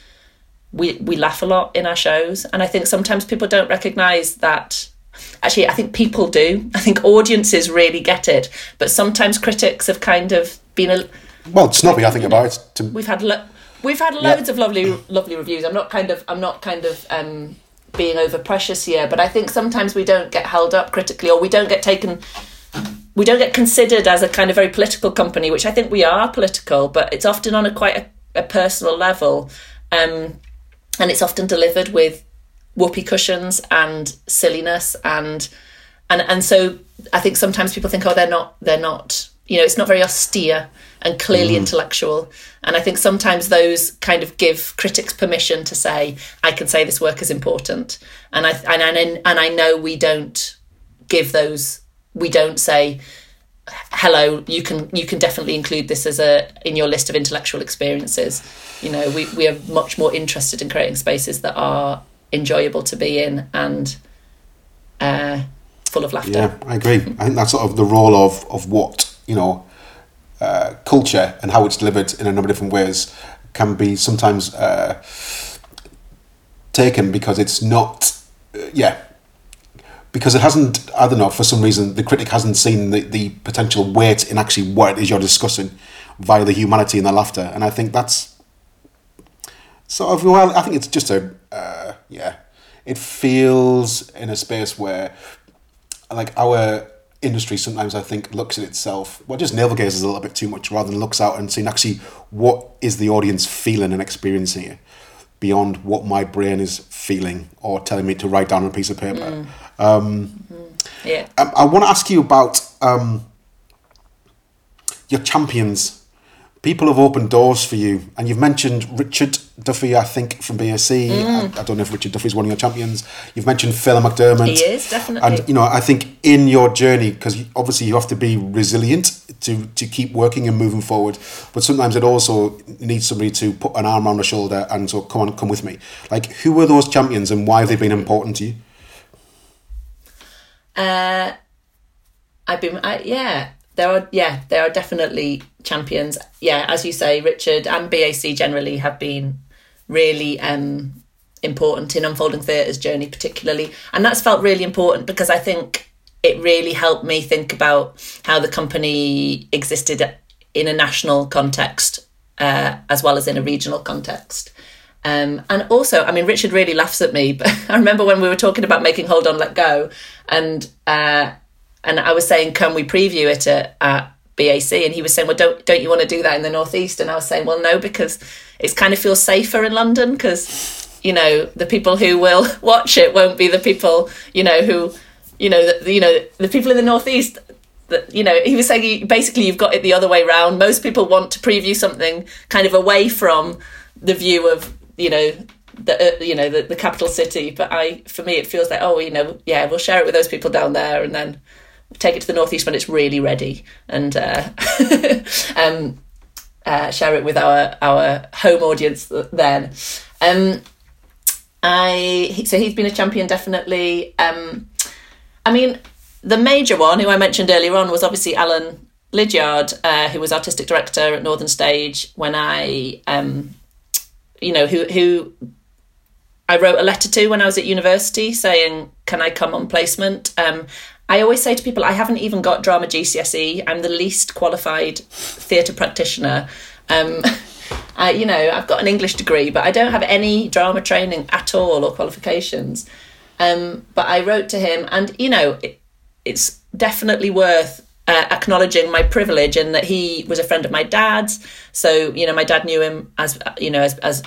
we we laugh a lot in our shows. And I think sometimes people don't recognise that actually I think people do. I think audiences really get it. But sometimes critics have kind of been a well snobby I think about it. To... we've had lo- We've had loads of lovely, lovely reviews. I'm not kind of, I'm not kind of um, being over precious here, but I think sometimes we don't get held up critically, or we don't get taken, we don't get considered as a kind of very political company, which I think we are political, but it's often on a quite a, a personal level, um, and it's often delivered with whoopee cushions and silliness and and and so I think sometimes people think, oh, they're not, they're not, you know, it's not very austere and clearly mm. intellectual. And I think sometimes those kind of give critics permission to say, I can say this work is important. And I and I, and I know we don't give those. We don't say, hello you can you can definitely include this as a in your list of intellectual experiences you know we, we are much more interested in creating spaces that are enjoyable to be in and uh, full of laughter yeah i agree i think that's sort of the role of of what you know uh, culture and how it's delivered in a number of different ways can be sometimes uh, taken because it's not, uh, yeah, because it hasn't, I don't know, for some reason, the critic hasn't seen the, the potential weight in actually what it is you're discussing via the humanity and the laughter. And I think that's sort of, well, I think it's just a, uh, yeah, it feels in a space where, like, our industry sometimes I think looks at itself well just navel gazes a little bit too much rather than looks out and seeing actually what is the audience feeling and experiencing it beyond what my brain is feeling or telling me to write down on a piece of paper. Mm. Um, mm-hmm. Yeah. I, I want to ask you about um, your champions, people have opened doors for you, and you've mentioned Richard Duffy, I think, from BAC. I, I, don't know if Richard Duffy's one of your champions. You've mentioned Phelim McDermott. He is definitely, and you know, I think in your journey, because obviously you have to be resilient to to keep working and moving forward, but sometimes it also needs somebody to put an arm around the shoulder and so come on, come with me. Like, who were those champions, and why have they been important to you? Uh, I've been, I, yeah, there are, yeah, there are definitely champions. Yeah, as you say, Richard and BAC generally have been really um, important in unfolding theatre's journey, particularly, and that's felt really important because I think it really helped me think about how the company existed in a national context uh, as well as in a regional context. Um, and also, I mean, Richard really laughs at me, but I remember when we were talking about making Hold On, Let Go, and uh, and I was saying, can we preview it at, at BAC? And he was saying, well, don't don't you want to do that in the northeast? And I was saying, well, no, because it kind of feels safer in London because you know the people who will watch it won't be the people you know who you know the, you know the people in the northeast that you know he was saying basically you've got it the other way around most people want to preview something kind of away from the view of you know the uh, you know the, the capital city but i for me it feels like oh you know yeah we'll share it with those people down there and then take it to the northeast when it's really ready and uh, um, uh, share it with our our home audience then um, I so he's been a champion definitely um, I mean the major one who I mentioned earlier on was obviously Alan Lyddiard uh, who was artistic director at Northern Stage when I um, you know who who I wrote a letter to when I was at university saying, "Can I come on placement?" Um, I always say to people, I haven't even got drama GCSE. I'm the least qualified theatre practitioner. Um, I, you know, I've got an English degree, but I don't have any drama training at all or qualifications. Um, but I wrote to him, and you know, it, it's definitely worth uh, acknowledging my privilege and that he was a friend of my dad's. So you know, my dad knew him as you know as, as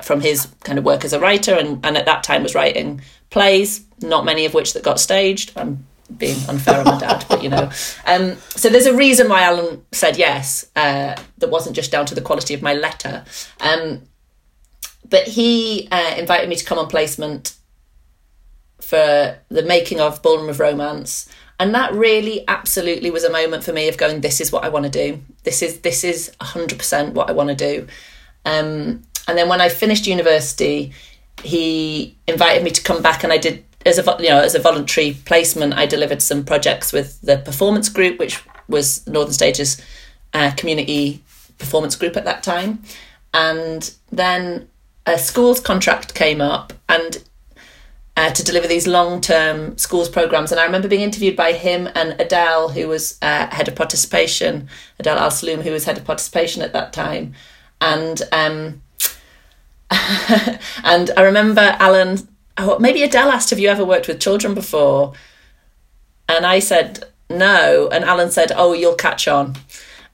from his kind of work as a writer, and, and at that time was writing plays, not many of which that got staged. I'm being unfair on my dad, but you know. Um, so there's a reason why Alan said yes. Uh, that wasn't just down to the quality of my letter. Um, but he uh, invited me to come on placement for the making of Ballroom of Romance, and that really, absolutely, was a moment for me of going, "This is what I want to do. This is this is hundred percent what I want to do." Um, and then when I finished university, he invited me to come back, and I did as a you know as a voluntary placement, I delivered some projects with the performance group, which was Northern Stages uh, community performance group at that time, and then a schools contract came up and. Uh, to deliver these long-term schools programs, and I remember being interviewed by him and Adele, who was uh, head of participation, Adele Al Saloom, who was head of participation at that time, and um, and I remember Alan oh, maybe Adele asked, Have you ever worked with children before? And I said, No. And Alan said, Oh, you'll catch on.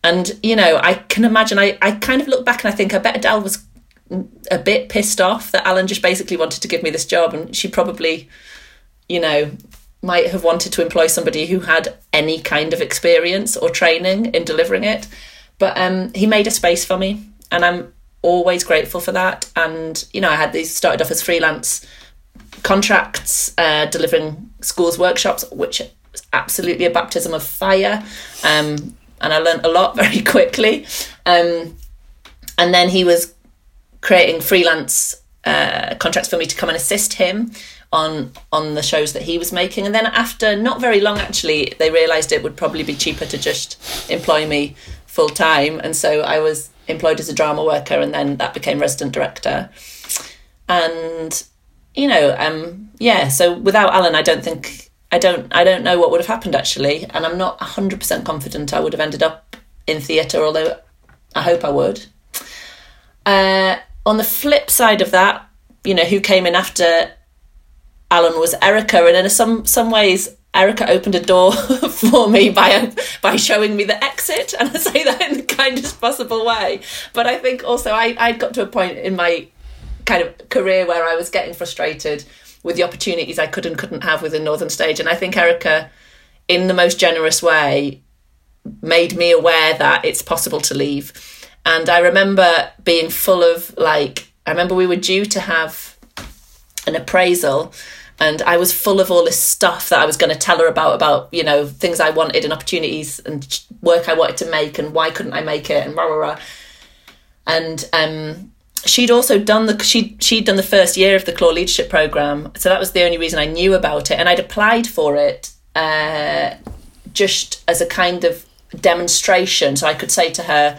And, you know, I can imagine, I, I kind of look back and I think, I bet Adele was a bit pissed off that Alan just basically wanted to give me this job. And she probably, you know, might have wanted to employ somebody who had any kind of experience or training in delivering it. But um, he made a space for me. And I'm always grateful for that. And, you know, I had these started off as freelance contracts, uh, delivering schools workshops, which was absolutely a baptism of fire. Um, and I learned a lot very quickly. Um, and then he was creating freelance uh, contracts for me to come and assist him on on the shows that he was making. And then after not very long, actually, they realised it would probably be cheaper to just employ me full time, and so I was employed as a drama worker, and then that became resident director. And you know, um, yeah. So without Alan, I don't think I don't I don't know what would have happened actually, and I'm not hundred percent confident I would have ended up in theatre, although I hope I would. Uh, on the flip side of that, you know, who came in after Alan was Erica, and in some some ways, Erica opened a door for me by by showing me the exit, and I say that in the kindest possible way. But I think also I I got to a point in my kind of career where I was getting frustrated with the opportunities I could and couldn't have within Northern Stage. And I think Erica, in the most generous way, made me aware that it's possible to leave. And I remember being full of like, I remember we were due to have an appraisal and I was full of all this stuff that I was going to tell her about about you know things I wanted and opportunities and work I wanted to make and why couldn't I make it and rah rah rah. And um, she'd also done the she she'd done the first year of the Clore Leadership Program, so that was the only reason I knew about it, and I'd applied for it uh, just as a kind of demonstration, so I could say to her,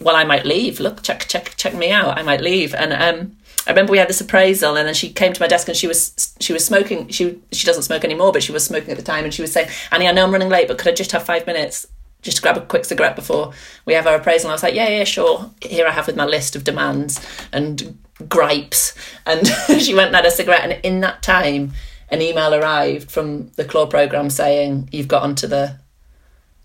"Well, I might leave. Look, check check check me out. I might leave." And um, I remember we had this appraisal, and then she came to my desk and she was she was smoking. She she doesn't smoke anymore, but she was smoking at the time, and she was saying, "Annie, I know I'm running late, but could I just have five minutes?" Just grab a quick cigarette before we have our appraisal. And I was like, yeah, yeah, sure. Here I have with my list of demands and gripes. And she went and had a cigarette. And in that time, an email arrived from the Clore program saying, you've got onto the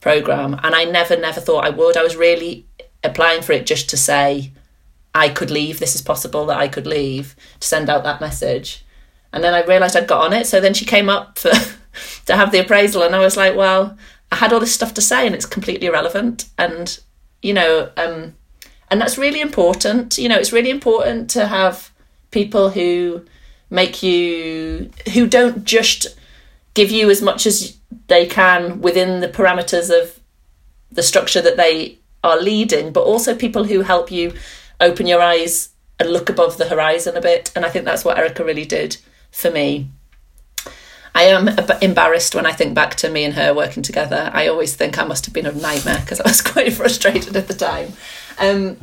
program. And I never, never thought I would. I was really applying for it just to say, I could leave. This is possible that I could leave to send out that message. And then I realised I'd got on it. So then she came up for, to have the appraisal, and I was like, well, I had all this stuff to say, and it's completely irrelevant. And you know, um, and that's really important. You know, it's really important to have people who make you who don't just give you as much as they can within the parameters of the structure that they are leading, but also people who help you open your eyes and look above the horizon a bit. And I think that's what Erica really did for me. I am embarrassed when I think back to me and her working together. I always think I must have been a nightmare because I was quite frustrated at the time. Um,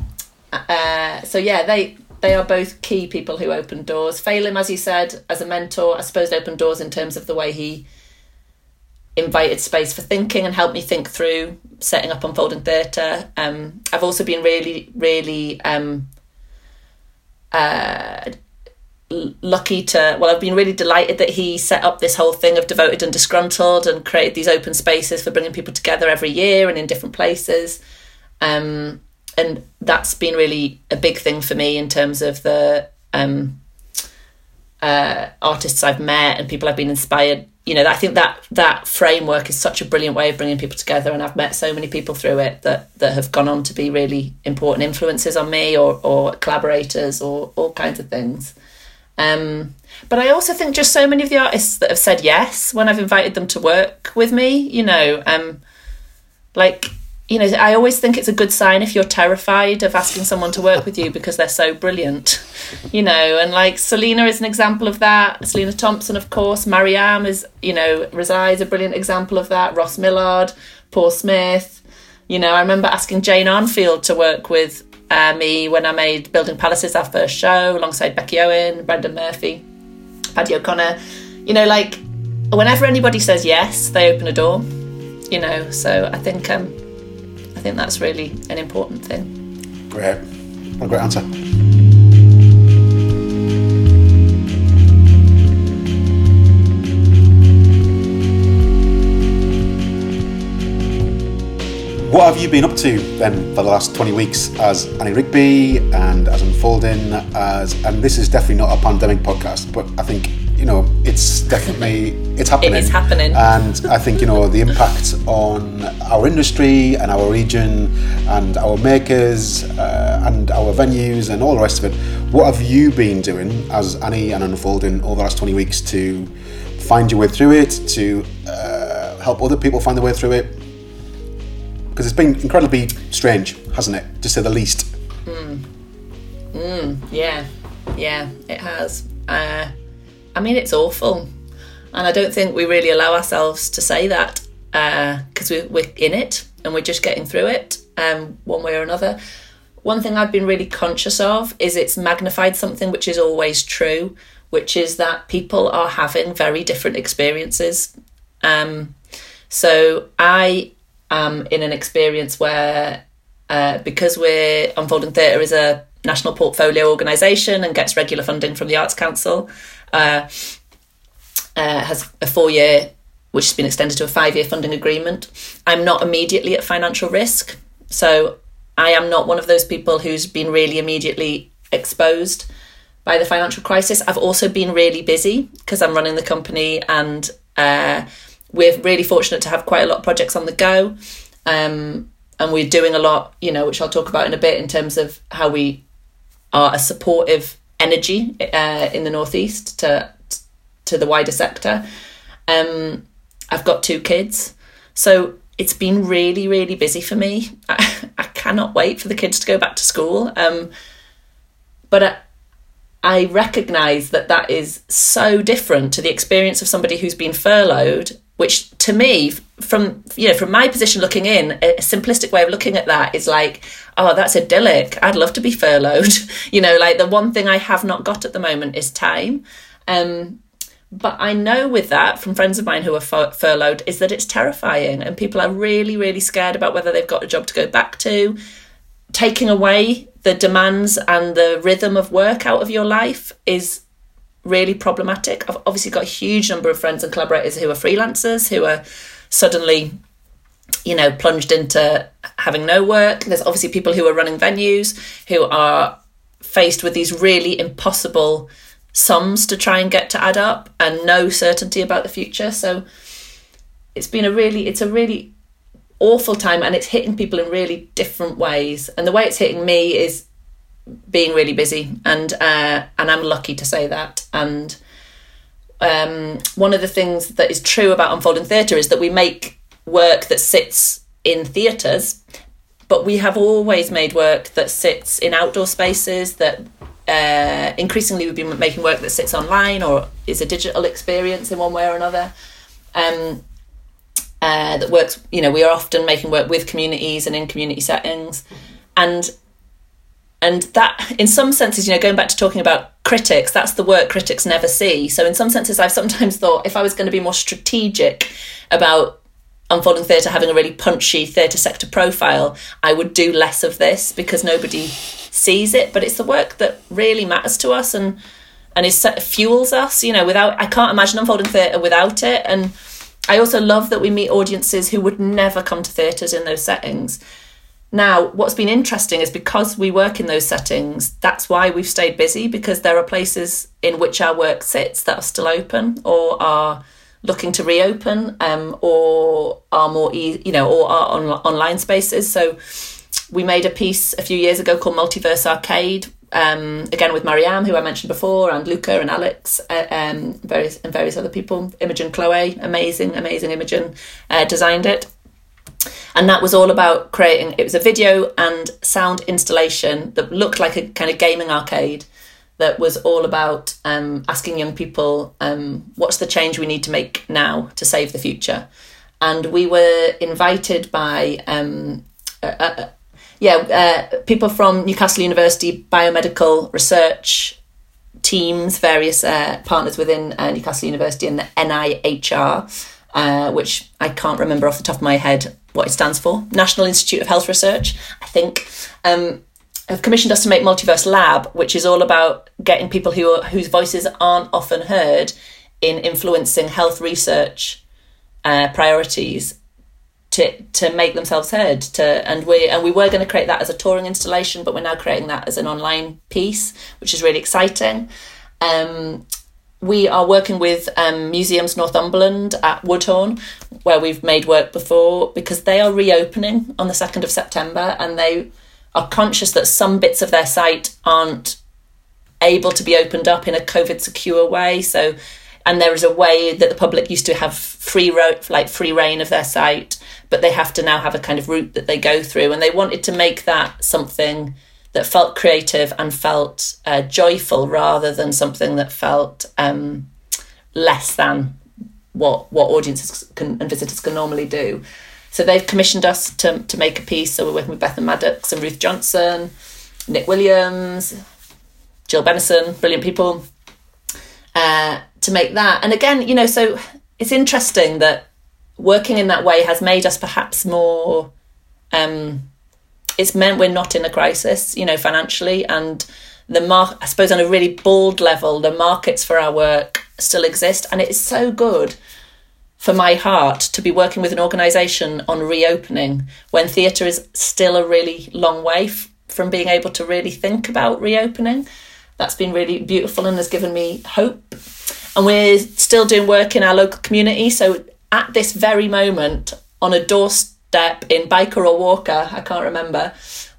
uh, so yeah, they they are both key people who open doors. Phelim, as you said, as a mentor, I suppose opened doors in terms of the way he invited space for thinking and helped me think through setting up unfolding theatre. Um, I've also been really, really um, uh, lucky to well i've been really delighted that he set up this whole thing of devoted and disgruntled and created these open spaces for bringing people together every year and in different places. Um, and that's been really a big thing for me in terms of the um, uh, artists i've met and people i've been inspired. You know i think that that framework is such a brilliant way of bringing people together and i've met so many people through it that that have gone on to be really important influences on me or or collaborators or all kinds of things um, but I also think just so many of the artists that have said yes when I've invited them to work with me, you know, um, like, you know, I always think it's a good sign if you're terrified of asking someone to work with you because they're so brilliant, you know, and like Selina is an example of that. Selina Thompson, of course, Mariam is, you know, resides a brilliant example of that. Ross Millard, Paul Smith, you know, I remember asking Jane Arnfield to work with uh, me when I made Building Palaces, our first show, alongside Becky Owen, Brendan Murphy, Paddy O'Connor. You know, like whenever anybody says yes, they open a door. You know, so I think um, I think that's really an important thing. Great, what a great answer. What have you been up to then for the last 20 weeks as Annie Rigby and as Unfolding as and this is definitely not a pandemic podcast, but I think you know it's definitely it's happening. It is happening. And I think you know the impact on our industry and our region and our makers uh, and our venues and all the rest of it. What have you been doing as Annie and Unfolding over the last 20 weeks to find your way through it, to uh, help other people find their way through it? Because it's been incredibly strange, hasn't it, to say the least? Mm. Mm, yeah, yeah, it has. Uh, I mean, it's awful, and I don't think we really allow ourselves to say that because uh, we, are in it and we're just getting through it um, one way or another. One thing I've been really conscious of is it's magnified something which is always true, which is that people are having very different experiences. Um, so I um, in an experience where, uh, because we're Unfolding Theatre is a national portfolio organisation and gets regular funding from the Arts Council, uh, uh, has a four year, which has been extended to a five year funding agreement. I'm not immediately at financial risk. So I am not one of those people who's been really immediately exposed by the financial crisis. I've also been really busy because I'm running the company and uh, we're really fortunate to have quite a lot of projects on the go. Um, and we're doing a lot, you know, which I'll talk about in a bit in terms of how we are a supportive energy uh, in the northeast to to the wider sector. Um, I've got two kids, so it's been really, really busy for me. I, I cannot wait for the kids to go back to school. Um, but I, I recognise that that is so different to the experience of somebody who's been furloughed, which to me, from you know, from my position looking in, a simplistic way of looking at that is like, oh, that's idyllic. I'd love to be furloughed. you know, like the one thing I have not got at the moment is time. Um, but I know with that from friends of mine who are furloughed is that it's terrifying and people are really, really scared about whether they've got a job to go back to. Taking away the demands and the rhythm of work out of your life is really problematic. I've obviously got a huge number of friends and collaborators who are freelancers who are suddenly, you know, plunged into having no work. There's obviously people who are running venues who are faced with these really impossible sums to try and get to add up and no certainty about the future. So it's been a really it's a really awful time and it's hitting people in really different ways. And the way it's hitting me is being really busy. And uh, and I'm lucky to say that. And um, one of the things that is true about unfolding theatre is that we make work that sits in theatres but we have always made work that sits in outdoor spaces that uh, increasingly we've been making work that sits online or is a digital experience in one way or another. Um, uh, that works you know we are often making work with communities and in community settings. And and that in some senses you know going back to talking about critics that's the work critics never see so in some senses i've sometimes thought if i was going to be more strategic about unfolding theatre having a really punchy theatre sector profile i would do less of this because nobody sees it, but it's the work that really matters to us and and is fuels us. You know, without I can't imagine unfolding theatre without it. And I also love that we meet audiences who would never come to theatres in those settings. Now, what's been interesting is because we work in those settings, that's why we've stayed busy because there are places in which our work sits that are still open or are looking to reopen um, or are more, e- you know, or are on- online spaces. So we made a piece a few years ago called Multiverse Arcade, um, again with Mariam, who I mentioned before, and Luca and Alex, uh, um, various and various other people. Imogen Chloe, amazing, amazing Imogen, uh, designed it. And that was all about creating. It was a video and sound installation that looked like a kind of gaming arcade. That was all about um, asking young people, um, what's the change we need to make now to save the future? And we were invited by um, a, yeah, uh, people from Newcastle University biomedical research teams, various uh, partners within uh, Newcastle University and the NIHR, uh, which I can't remember off the top of my head what it stands for. National Institute of Health Research, I think. Um, have commissioned us to make Multiverse Lab, which is all about getting people who are, whose voices aren't often heard in influencing health research uh, priorities to to make themselves heard to and we and we were going to create that as a touring installation but we're now creating that as an online piece which is really exciting um, we are working with um, museums northumberland at woodhorn where we've made work before because they are reopening on the 2nd of september and they are conscious that some bits of their site aren't able to be opened up in a covid secure way so and there is a way that the public used to have free like free reign of their site but they have to now have a kind of route that they go through. And they wanted to make that something that felt creative and felt uh, joyful rather than something that felt um, less than what what audiences can, and visitors can normally do. So they've commissioned us to, to make a piece. So we're working with Bethan Maddox and Ruth Johnson, Nick Williams, Jill Benison, brilliant people, uh, to make that. And again, you know, so it's interesting that working in that way has made us perhaps more um, it's meant we're not in a crisis you know financially and the mark i suppose on a really bold level the markets for our work still exist and it's so good for my heart to be working with an organisation on reopening when theatre is still a really long way f- from being able to really think about reopening. That's been really beautiful and has given me hope. And we're still doing work in our local community so at this very moment on a door doorstep in Byker or Walker. I can't remember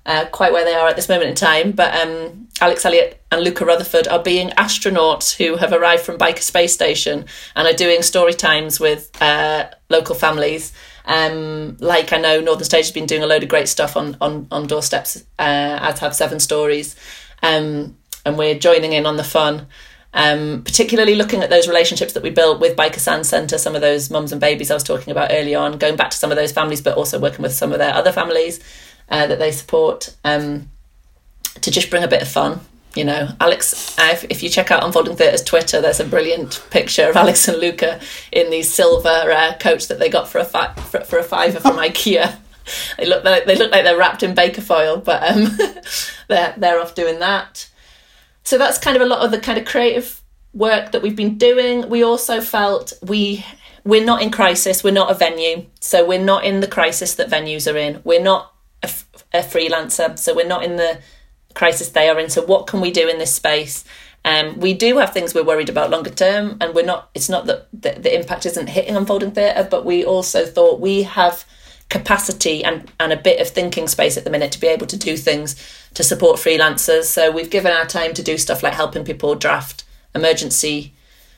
uh, quite where they are at this moment in time, but um, Alex Elliott and Luca Rutherford are being astronauts who have arrived from Byker Space Station and are doing story times with uh, local families. Um, like I know Northern Stage has been doing a load of great stuff on on on doorsteps, uh, as have Seven Stories, um, and we're joining in on the fun. Um, particularly looking at those relationships that we built with Byker Sand Centre, some of those mums and babies I was talking about early on, going back to some of those families, but also working with some of their other families uh, that they support um, to just bring a bit of fun. You know, Alex, if, if you check out Unfolding Theatre's Twitter, there's a brilliant picture of Alex and Luca in these silver uh, coats that they got for a fi- for, for a fiver from IKEA. They look like they look like they're wrapped in baker foil, but um, they're they're off doing that. So that's kind of a lot of the kind of creative work that we've been doing. We also felt we we're not in crisis. We're not a venue, so we're not in the crisis that venues are in. We're not a, a freelancer, so we're not in the crisis they are in. So what can we do in this space? Um, we do have things we're worried about longer term, and we're not. It's not that the, the impact isn't hitting unfolding theatre, but we also thought we have capacity and, and a bit of thinking space at the minute to be able to do things to support freelancers. So we've given our time to do stuff like helping people draft emergency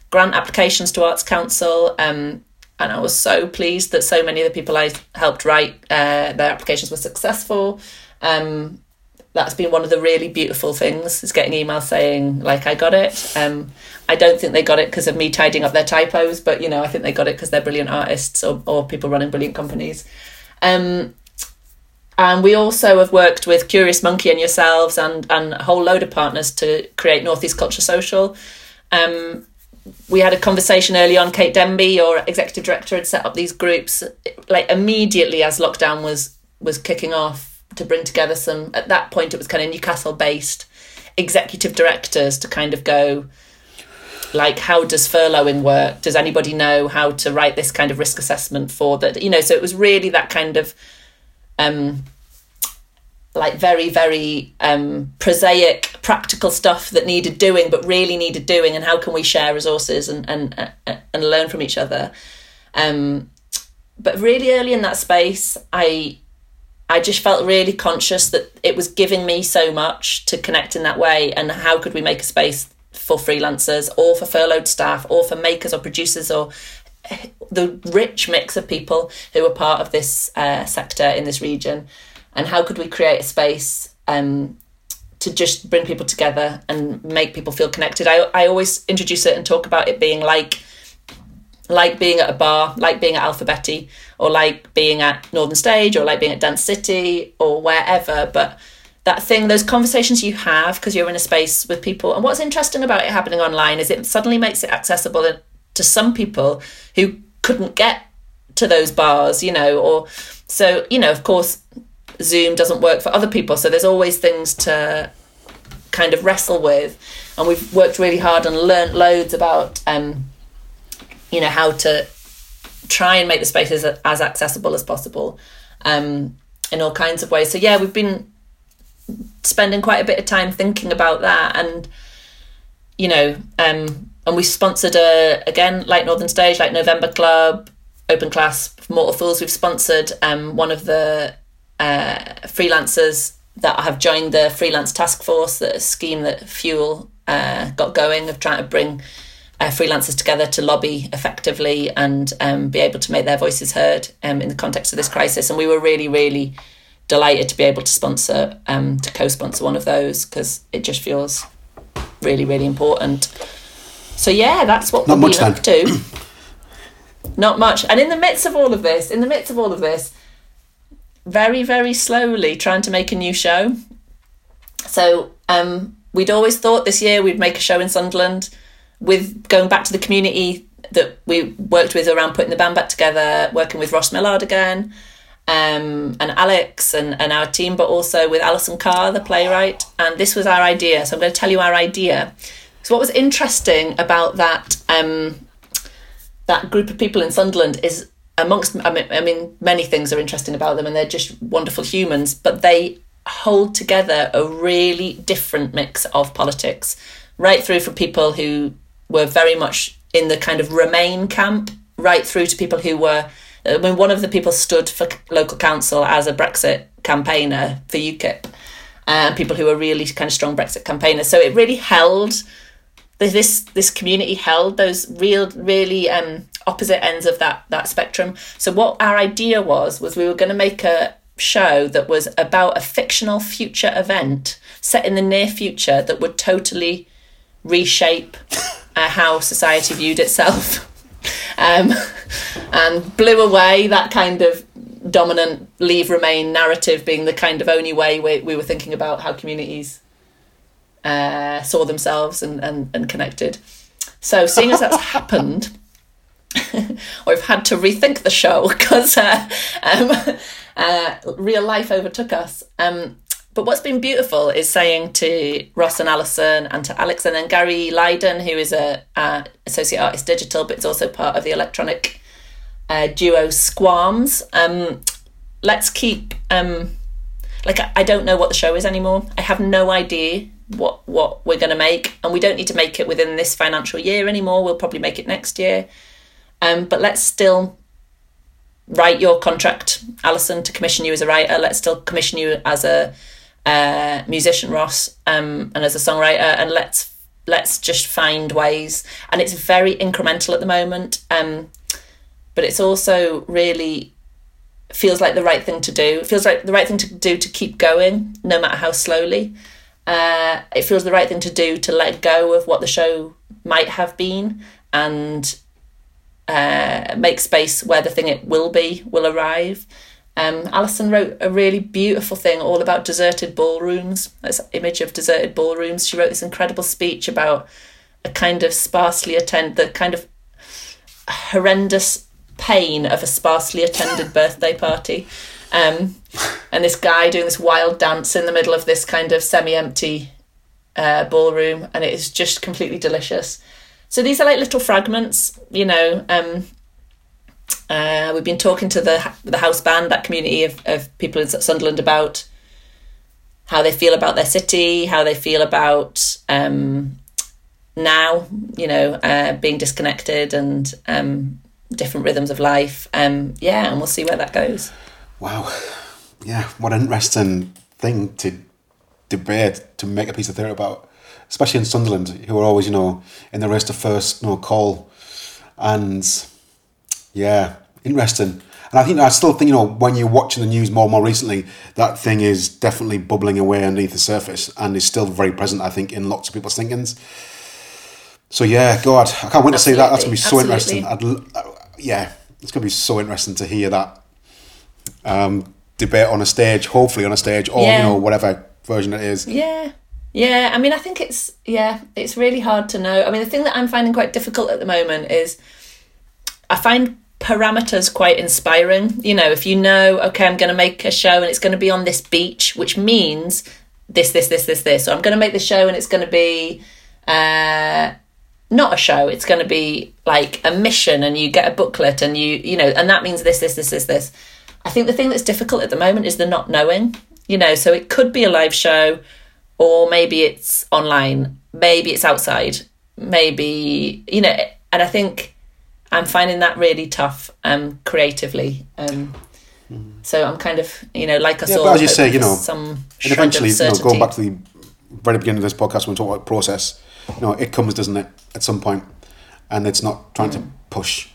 grant applications to Arts Council. Um, and I was so pleased that so many of the people I helped write uh, their applications were successful. Um, that's been one of the really beautiful things is getting emails saying like I got it. Um, I don't think they got it because of me tidying up their typos, but you know I think they got it because they're brilliant artists or, or people running brilliant companies. Um, and we also have worked with Curious Monkey and yourselves and, and a whole load of partners to create Northeast Culture Social. Um, we had a conversation early on. Kate Denby, your executive director, had set up these groups like immediately as lockdown was was kicking off to bring together some. At that point, it was kind of Newcastle based executive directors to kind of go like how does furloughing work? Does anybody know how to write this kind of risk assessment for that you know so it was really that kind of um like very very um prosaic practical stuff that needed doing but really needed doing and how can we share resources and and uh, and learn from each other? Um but really early in that space i I just felt really conscious that it was giving me so much to connect in that way and how could we make a space for freelancers or for furloughed staff or for makers or producers or the rich mix of people who are part of this uh, sector in this region. And how could we create a space um, to just bring people together and make people feel connected? I, I always introduce it and talk about it being like like being at a bar like being at alphabetti or like being at northern stage or like being at dance city or wherever but that thing, those conversations you have because you're in a space with people. And what's interesting about it happening online is it suddenly makes it accessible to some people who couldn't get to those bars, you know, or so, you know, of course, Zoom doesn't work for other people. So there's always things to kind of wrestle with. And we've worked really hard and learnt loads about, um, you know, how to try and make the spaces as accessible as possible um, in all kinds of ways. So yeah, we've been spending quite a bit of time thinking about that and you know um and we sponsored a again like northern stage like november club open class mortal fools. We've sponsored um one of the uh freelancers that have joined the freelance task force the scheme that fuel uh, got going of trying to bring uh, freelancers together to lobby effectively and um, be able to make their voices heard um, in the context of this crisis. And we were really really delighted to be able to sponsor, um, to co-sponsor one of those because it just feels really, really important. So yeah, that's what Not we're much up to. Not much. And in the midst of all of this, in the midst of all of this, very, very slowly trying to make a new show. So um, we'd always thought this year we'd make a show in Sunderland with going back to the community that we worked with around putting the band back together, working with Ross Millard again um, and Alex and, and our team, but also with Alison Carr, the playwright. And this was our idea. So I'm going to tell you our idea. So what was interesting about that um, that group of people in Sunderland is amongst I mean, I mean many things are interesting about them and they're just wonderful humans, but they hold together a really different mix of politics, right through from people who were very much in the kind of Remain camp, right through to people who were I mean, one of the people stood for local council as a Brexit campaigner for UKIP, and uh, people who were really kind of strong Brexit campaigners. So it really held this this community held those real really um, opposite ends of that that spectrum. So what our idea was was we were going to make a show that was about a fictional future event set in the near future that would totally reshape uh, how society viewed itself. Um, and blew away that kind of dominant leave remain narrative being the kind of only way we, we were thinking about how communities uh, saw themselves and, and, and connected. So, seeing as that's happened, we've had to rethink the show because uh, um, uh, real life overtook us. Um, but what's been beautiful is saying to Ross and Alison and to Alex and then Gary Lydon, who is a, a associate artist digital, but is also part of the electronic uh, duo Squarms. Um, let's keep um, like I don't know what the show is anymore. I have no idea what what we're going to make, and we don't need to make it within this financial year anymore. We'll probably make it next year. Um, but let's still write your contract, Alison, to commission you as a writer. Let's still commission you as a uh, musician, Ross, um, and as a songwriter, and let's let's just find ways. And it's very incremental at the moment, um, but it's also really feels like the right thing to do. It feels like the right thing to do to keep going, no matter how slowly. Uh, it feels the right thing to do to let go of what the show might have been and uh, make space where the thing it will be will arrive. Um, Alison wrote a really beautiful thing all about deserted ballrooms. This image of deserted ballrooms. She wrote this incredible speech about a kind of sparsely attend the kind of horrendous pain of a sparsely attended birthday party. Um, and this guy doing this wild dance in the middle of this kind of semi-empty uh, ballroom, and it is just completely delicious. So these are like little fragments, you know. Um, uh, we've been talking to the the house band, that community of, of people in Sunderland about how they feel about their city, how they feel about um, now, you know, uh, being disconnected and um, different rhythms of life. Um, yeah, and we'll see where that goes. Wow. Yeah, what an interesting thing to debate, to make a piece of theory about, especially in Sunderland, who are always, you know, in the race to first, you know, call. And yeah, interesting. And I think I still think, you know, when you're watching the news more and more recently, that thing is definitely bubbling away underneath the surface and is still very present, I think, in lots of people's thinkings. So yeah, God, I can't wait to see that. That's gonna be so Absolutely. interesting. I'd, uh, yeah, it's gonna be so interesting to hear that um, debate on a stage, hopefully on a stage, or yeah. you know whatever version it is. Yeah. Yeah, I mean, I think it's yeah, it's really hard to know. I mean, the thing that I'm finding quite difficult at the moment is I find parameters quite inspiring. You know, if you know, okay, I'm going to make a show and it's going to be on this beach, which means this, this, this, this, this. So I'm going to make the show and it's going to be uh, not a show. It's going to be like a mission, and you get a booklet, and you, you know, and that means this, this, this, this, this. I think the thing that's difficult at the moment is the not knowing, you know, so it could be a live show or maybe it's online, maybe it's outside, maybe, you know, and I think I'm finding that really tough um, creatively. Um, mm. So I'm kind of, you know, like us yeah, all. But as you say, you know, some and eventually, you know, going back to the very beginning of this podcast when we talk about process, you know, it comes, doesn't it, at some point, and it's not trying mm. to push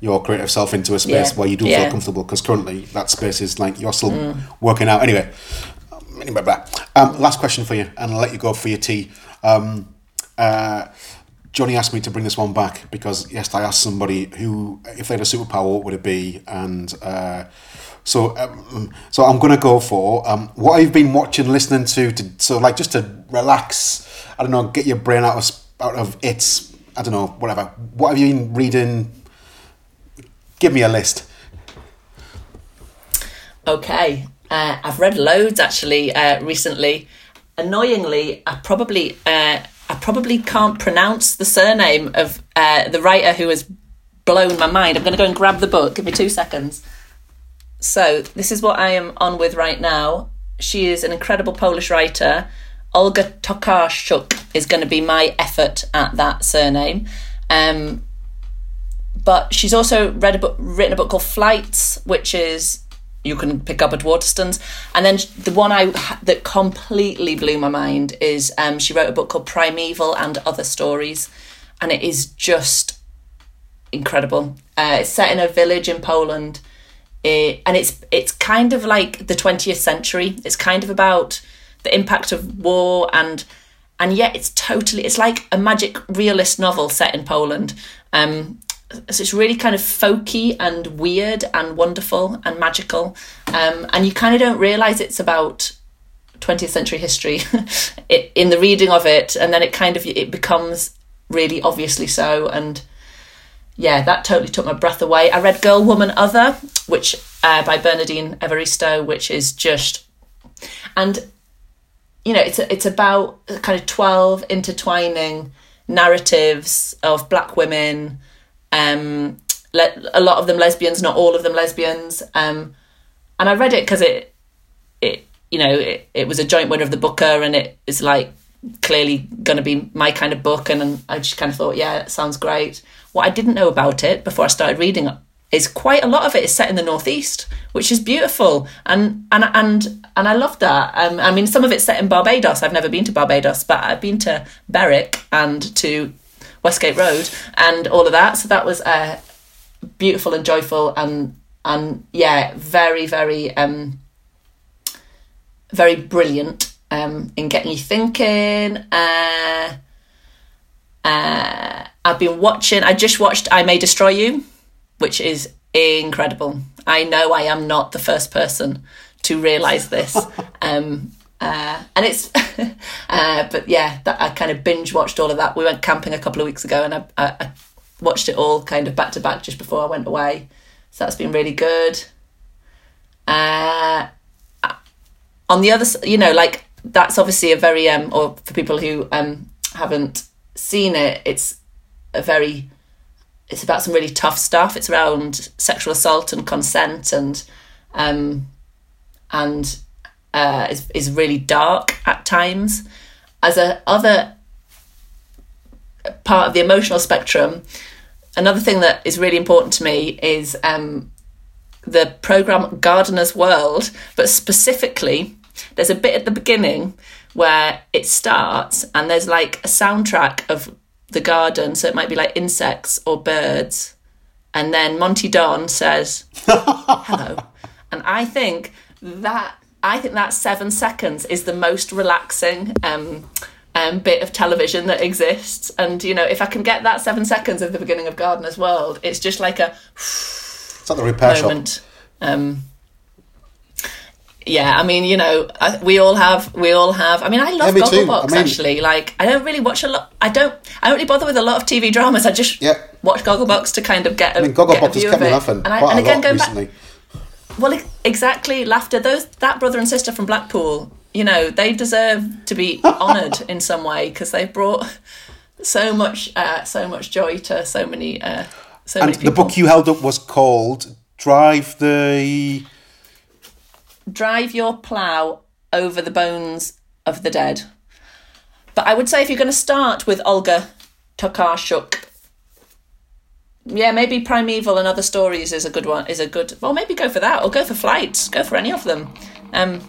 your creative self into a space yeah. where you do yeah. feel comfortable because currently that space is like you're still mm. working out anyway um, last question for you and i'll let you go for your tea um, uh, johnny asked me to bring this one back because yes i asked somebody who if they had a superpower what would it be and uh, so um, so i'm to go for um, what i've been watching listening to, to so like just to relax i don't know get your brain out of out of its i don't know whatever what have you been reading Give me a list. Okay, uh, I've read loads actually uh, recently. Annoyingly, I probably uh, I probably can't pronounce the surname of uh, the writer who has blown my mind. I'm going to go and grab the book. Give me two seconds. So this is what I am on with right now. She is an incredible Polish writer. Olga Tokarczuk is going to be my effort at that surname. Um, but she's also read a book, written a book called Flights, which is you can pick up at Waterstones. And then the one I that completely blew my mind is um, she wrote a book called Primeval and Other Stories, and it is just incredible. Uh, it's set in a village in Poland, it, and it's it's kind of like the twentieth century. It's kind of about the impact of war and and yet it's totally it's like a magic realist novel set in Poland. Um, so it's really kind of folky and weird and wonderful and magical, um, and you kind of don't realize it's about 20th century history it, in the reading of it, and then it kind of it becomes really obviously so. And yeah, that totally took my breath away. I read Girl, Woman, Other, which uh, by Bernardine Evaristo, which is just, and you know, it's it's about kind of twelve intertwining narratives of black women, um, le- a lot of them lesbians, not all of them lesbians, um, and I read it because it, it you know, it, it was a joint winner of the Booker, and it is like clearly going to be my kind of book, and, I just kind of thought, yeah, it sounds great. What I didn't know about it before I started reading is quite a lot of it is set in the northeast, which is beautiful, and and and and I love that. Um, I mean, some of it's set in Barbados. I've never been to Barbados, but I've been to Berwick and to Westgate Road and all of that. So that was uh, beautiful and joyful, and and yeah, very very um, very brilliant um, in getting you thinking. Uh, uh, I've been watching. I just watched "I May Destroy You," which is incredible. I know I am not the first person to realize this. um, uh, and it's, uh, but yeah, that I kind of binge watched all of that. We went camping a couple of weeks ago, and I, I, I watched it all kind of back to back just before I went away. So that's been really good. Uh, on the other, you know, like that's obviously a very um, or for people who um haven't seen it, it's a very it's about some really tough stuff. It's around sexual assault and consent and um and uh is is really dark at times. As a other part of the emotional spectrum, another thing that is really important to me is um the program Gardener's World, but specifically there's a bit at the beginning where it starts and there's like a soundtrack of the garden. So it might be like insects or birds. And then Monty Don says, hello. And I think that I think that seven seconds is the most relaxing um, um, bit of television that exists. And you know, if I can get that seven seconds of the beginning of Gardener's World, it's just like a it's like the repair moment. shop. Um, yeah, I mean, you know, I, we all have, we all have. I mean, I love too. Gogglebox I mean- actually. Like, I don't really watch a lot. I don't. I don't really bother with a lot of TV dramas. I just Yeah. watch Gogglebox to kind of get a, I mean, Gogglebox has view kept of it. And, I, and again, going recently. back, well, exactly, laughter. Those that brother and sister from Blackpool, you know, they deserve to be honoured in some way because they've brought so much, uh, so much joy to so many, uh, so And many people. the book you held up was called "Drive the." drive your plough over the bones of the dead. But I would say if you're going to start with Olga Tokarczuk, yeah, maybe Primeval and Other Stories is a good one. Is a good. Well, maybe go for that, or go for Flights. Go for any of them. Um,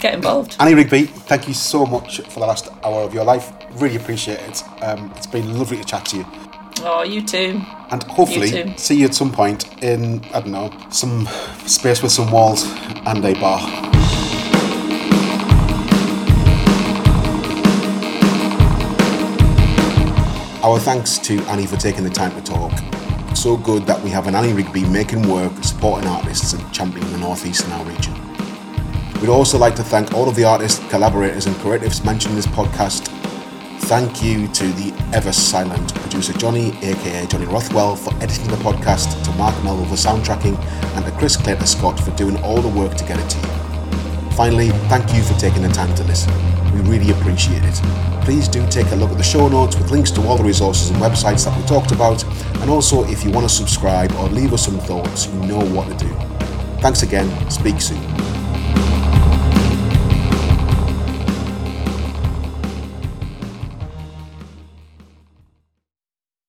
get involved. Annie Rigby, thank you so much for the last hour of your life. Really appreciate it. Um, it's been lovely to chat to you. Oh, you too. And hopefully You too. see you at some point in, I don't know, some space with some walls and a bar. Our thanks to Annie for taking the time to talk. So good that we have an Annie Rigby making work, supporting artists and championing the Northeast in our region. We'd also like to thank all of the artists, collaborators, and creatives mentioned in this podcast. Thank you to the ever silent producer Johnny, aka Johnny Rothwell, for editing the podcast, to Mark Melville for soundtracking, and to Chris Clayton Scott for doing all the work to get it to you. Finally, thank you for taking the time to listen. We really appreciate it. Please do take a look at the show notes with links to all the resources and websites that we talked about, and also if you want to subscribe or leave us some thoughts, you know what to do. Thanks again, speak soon.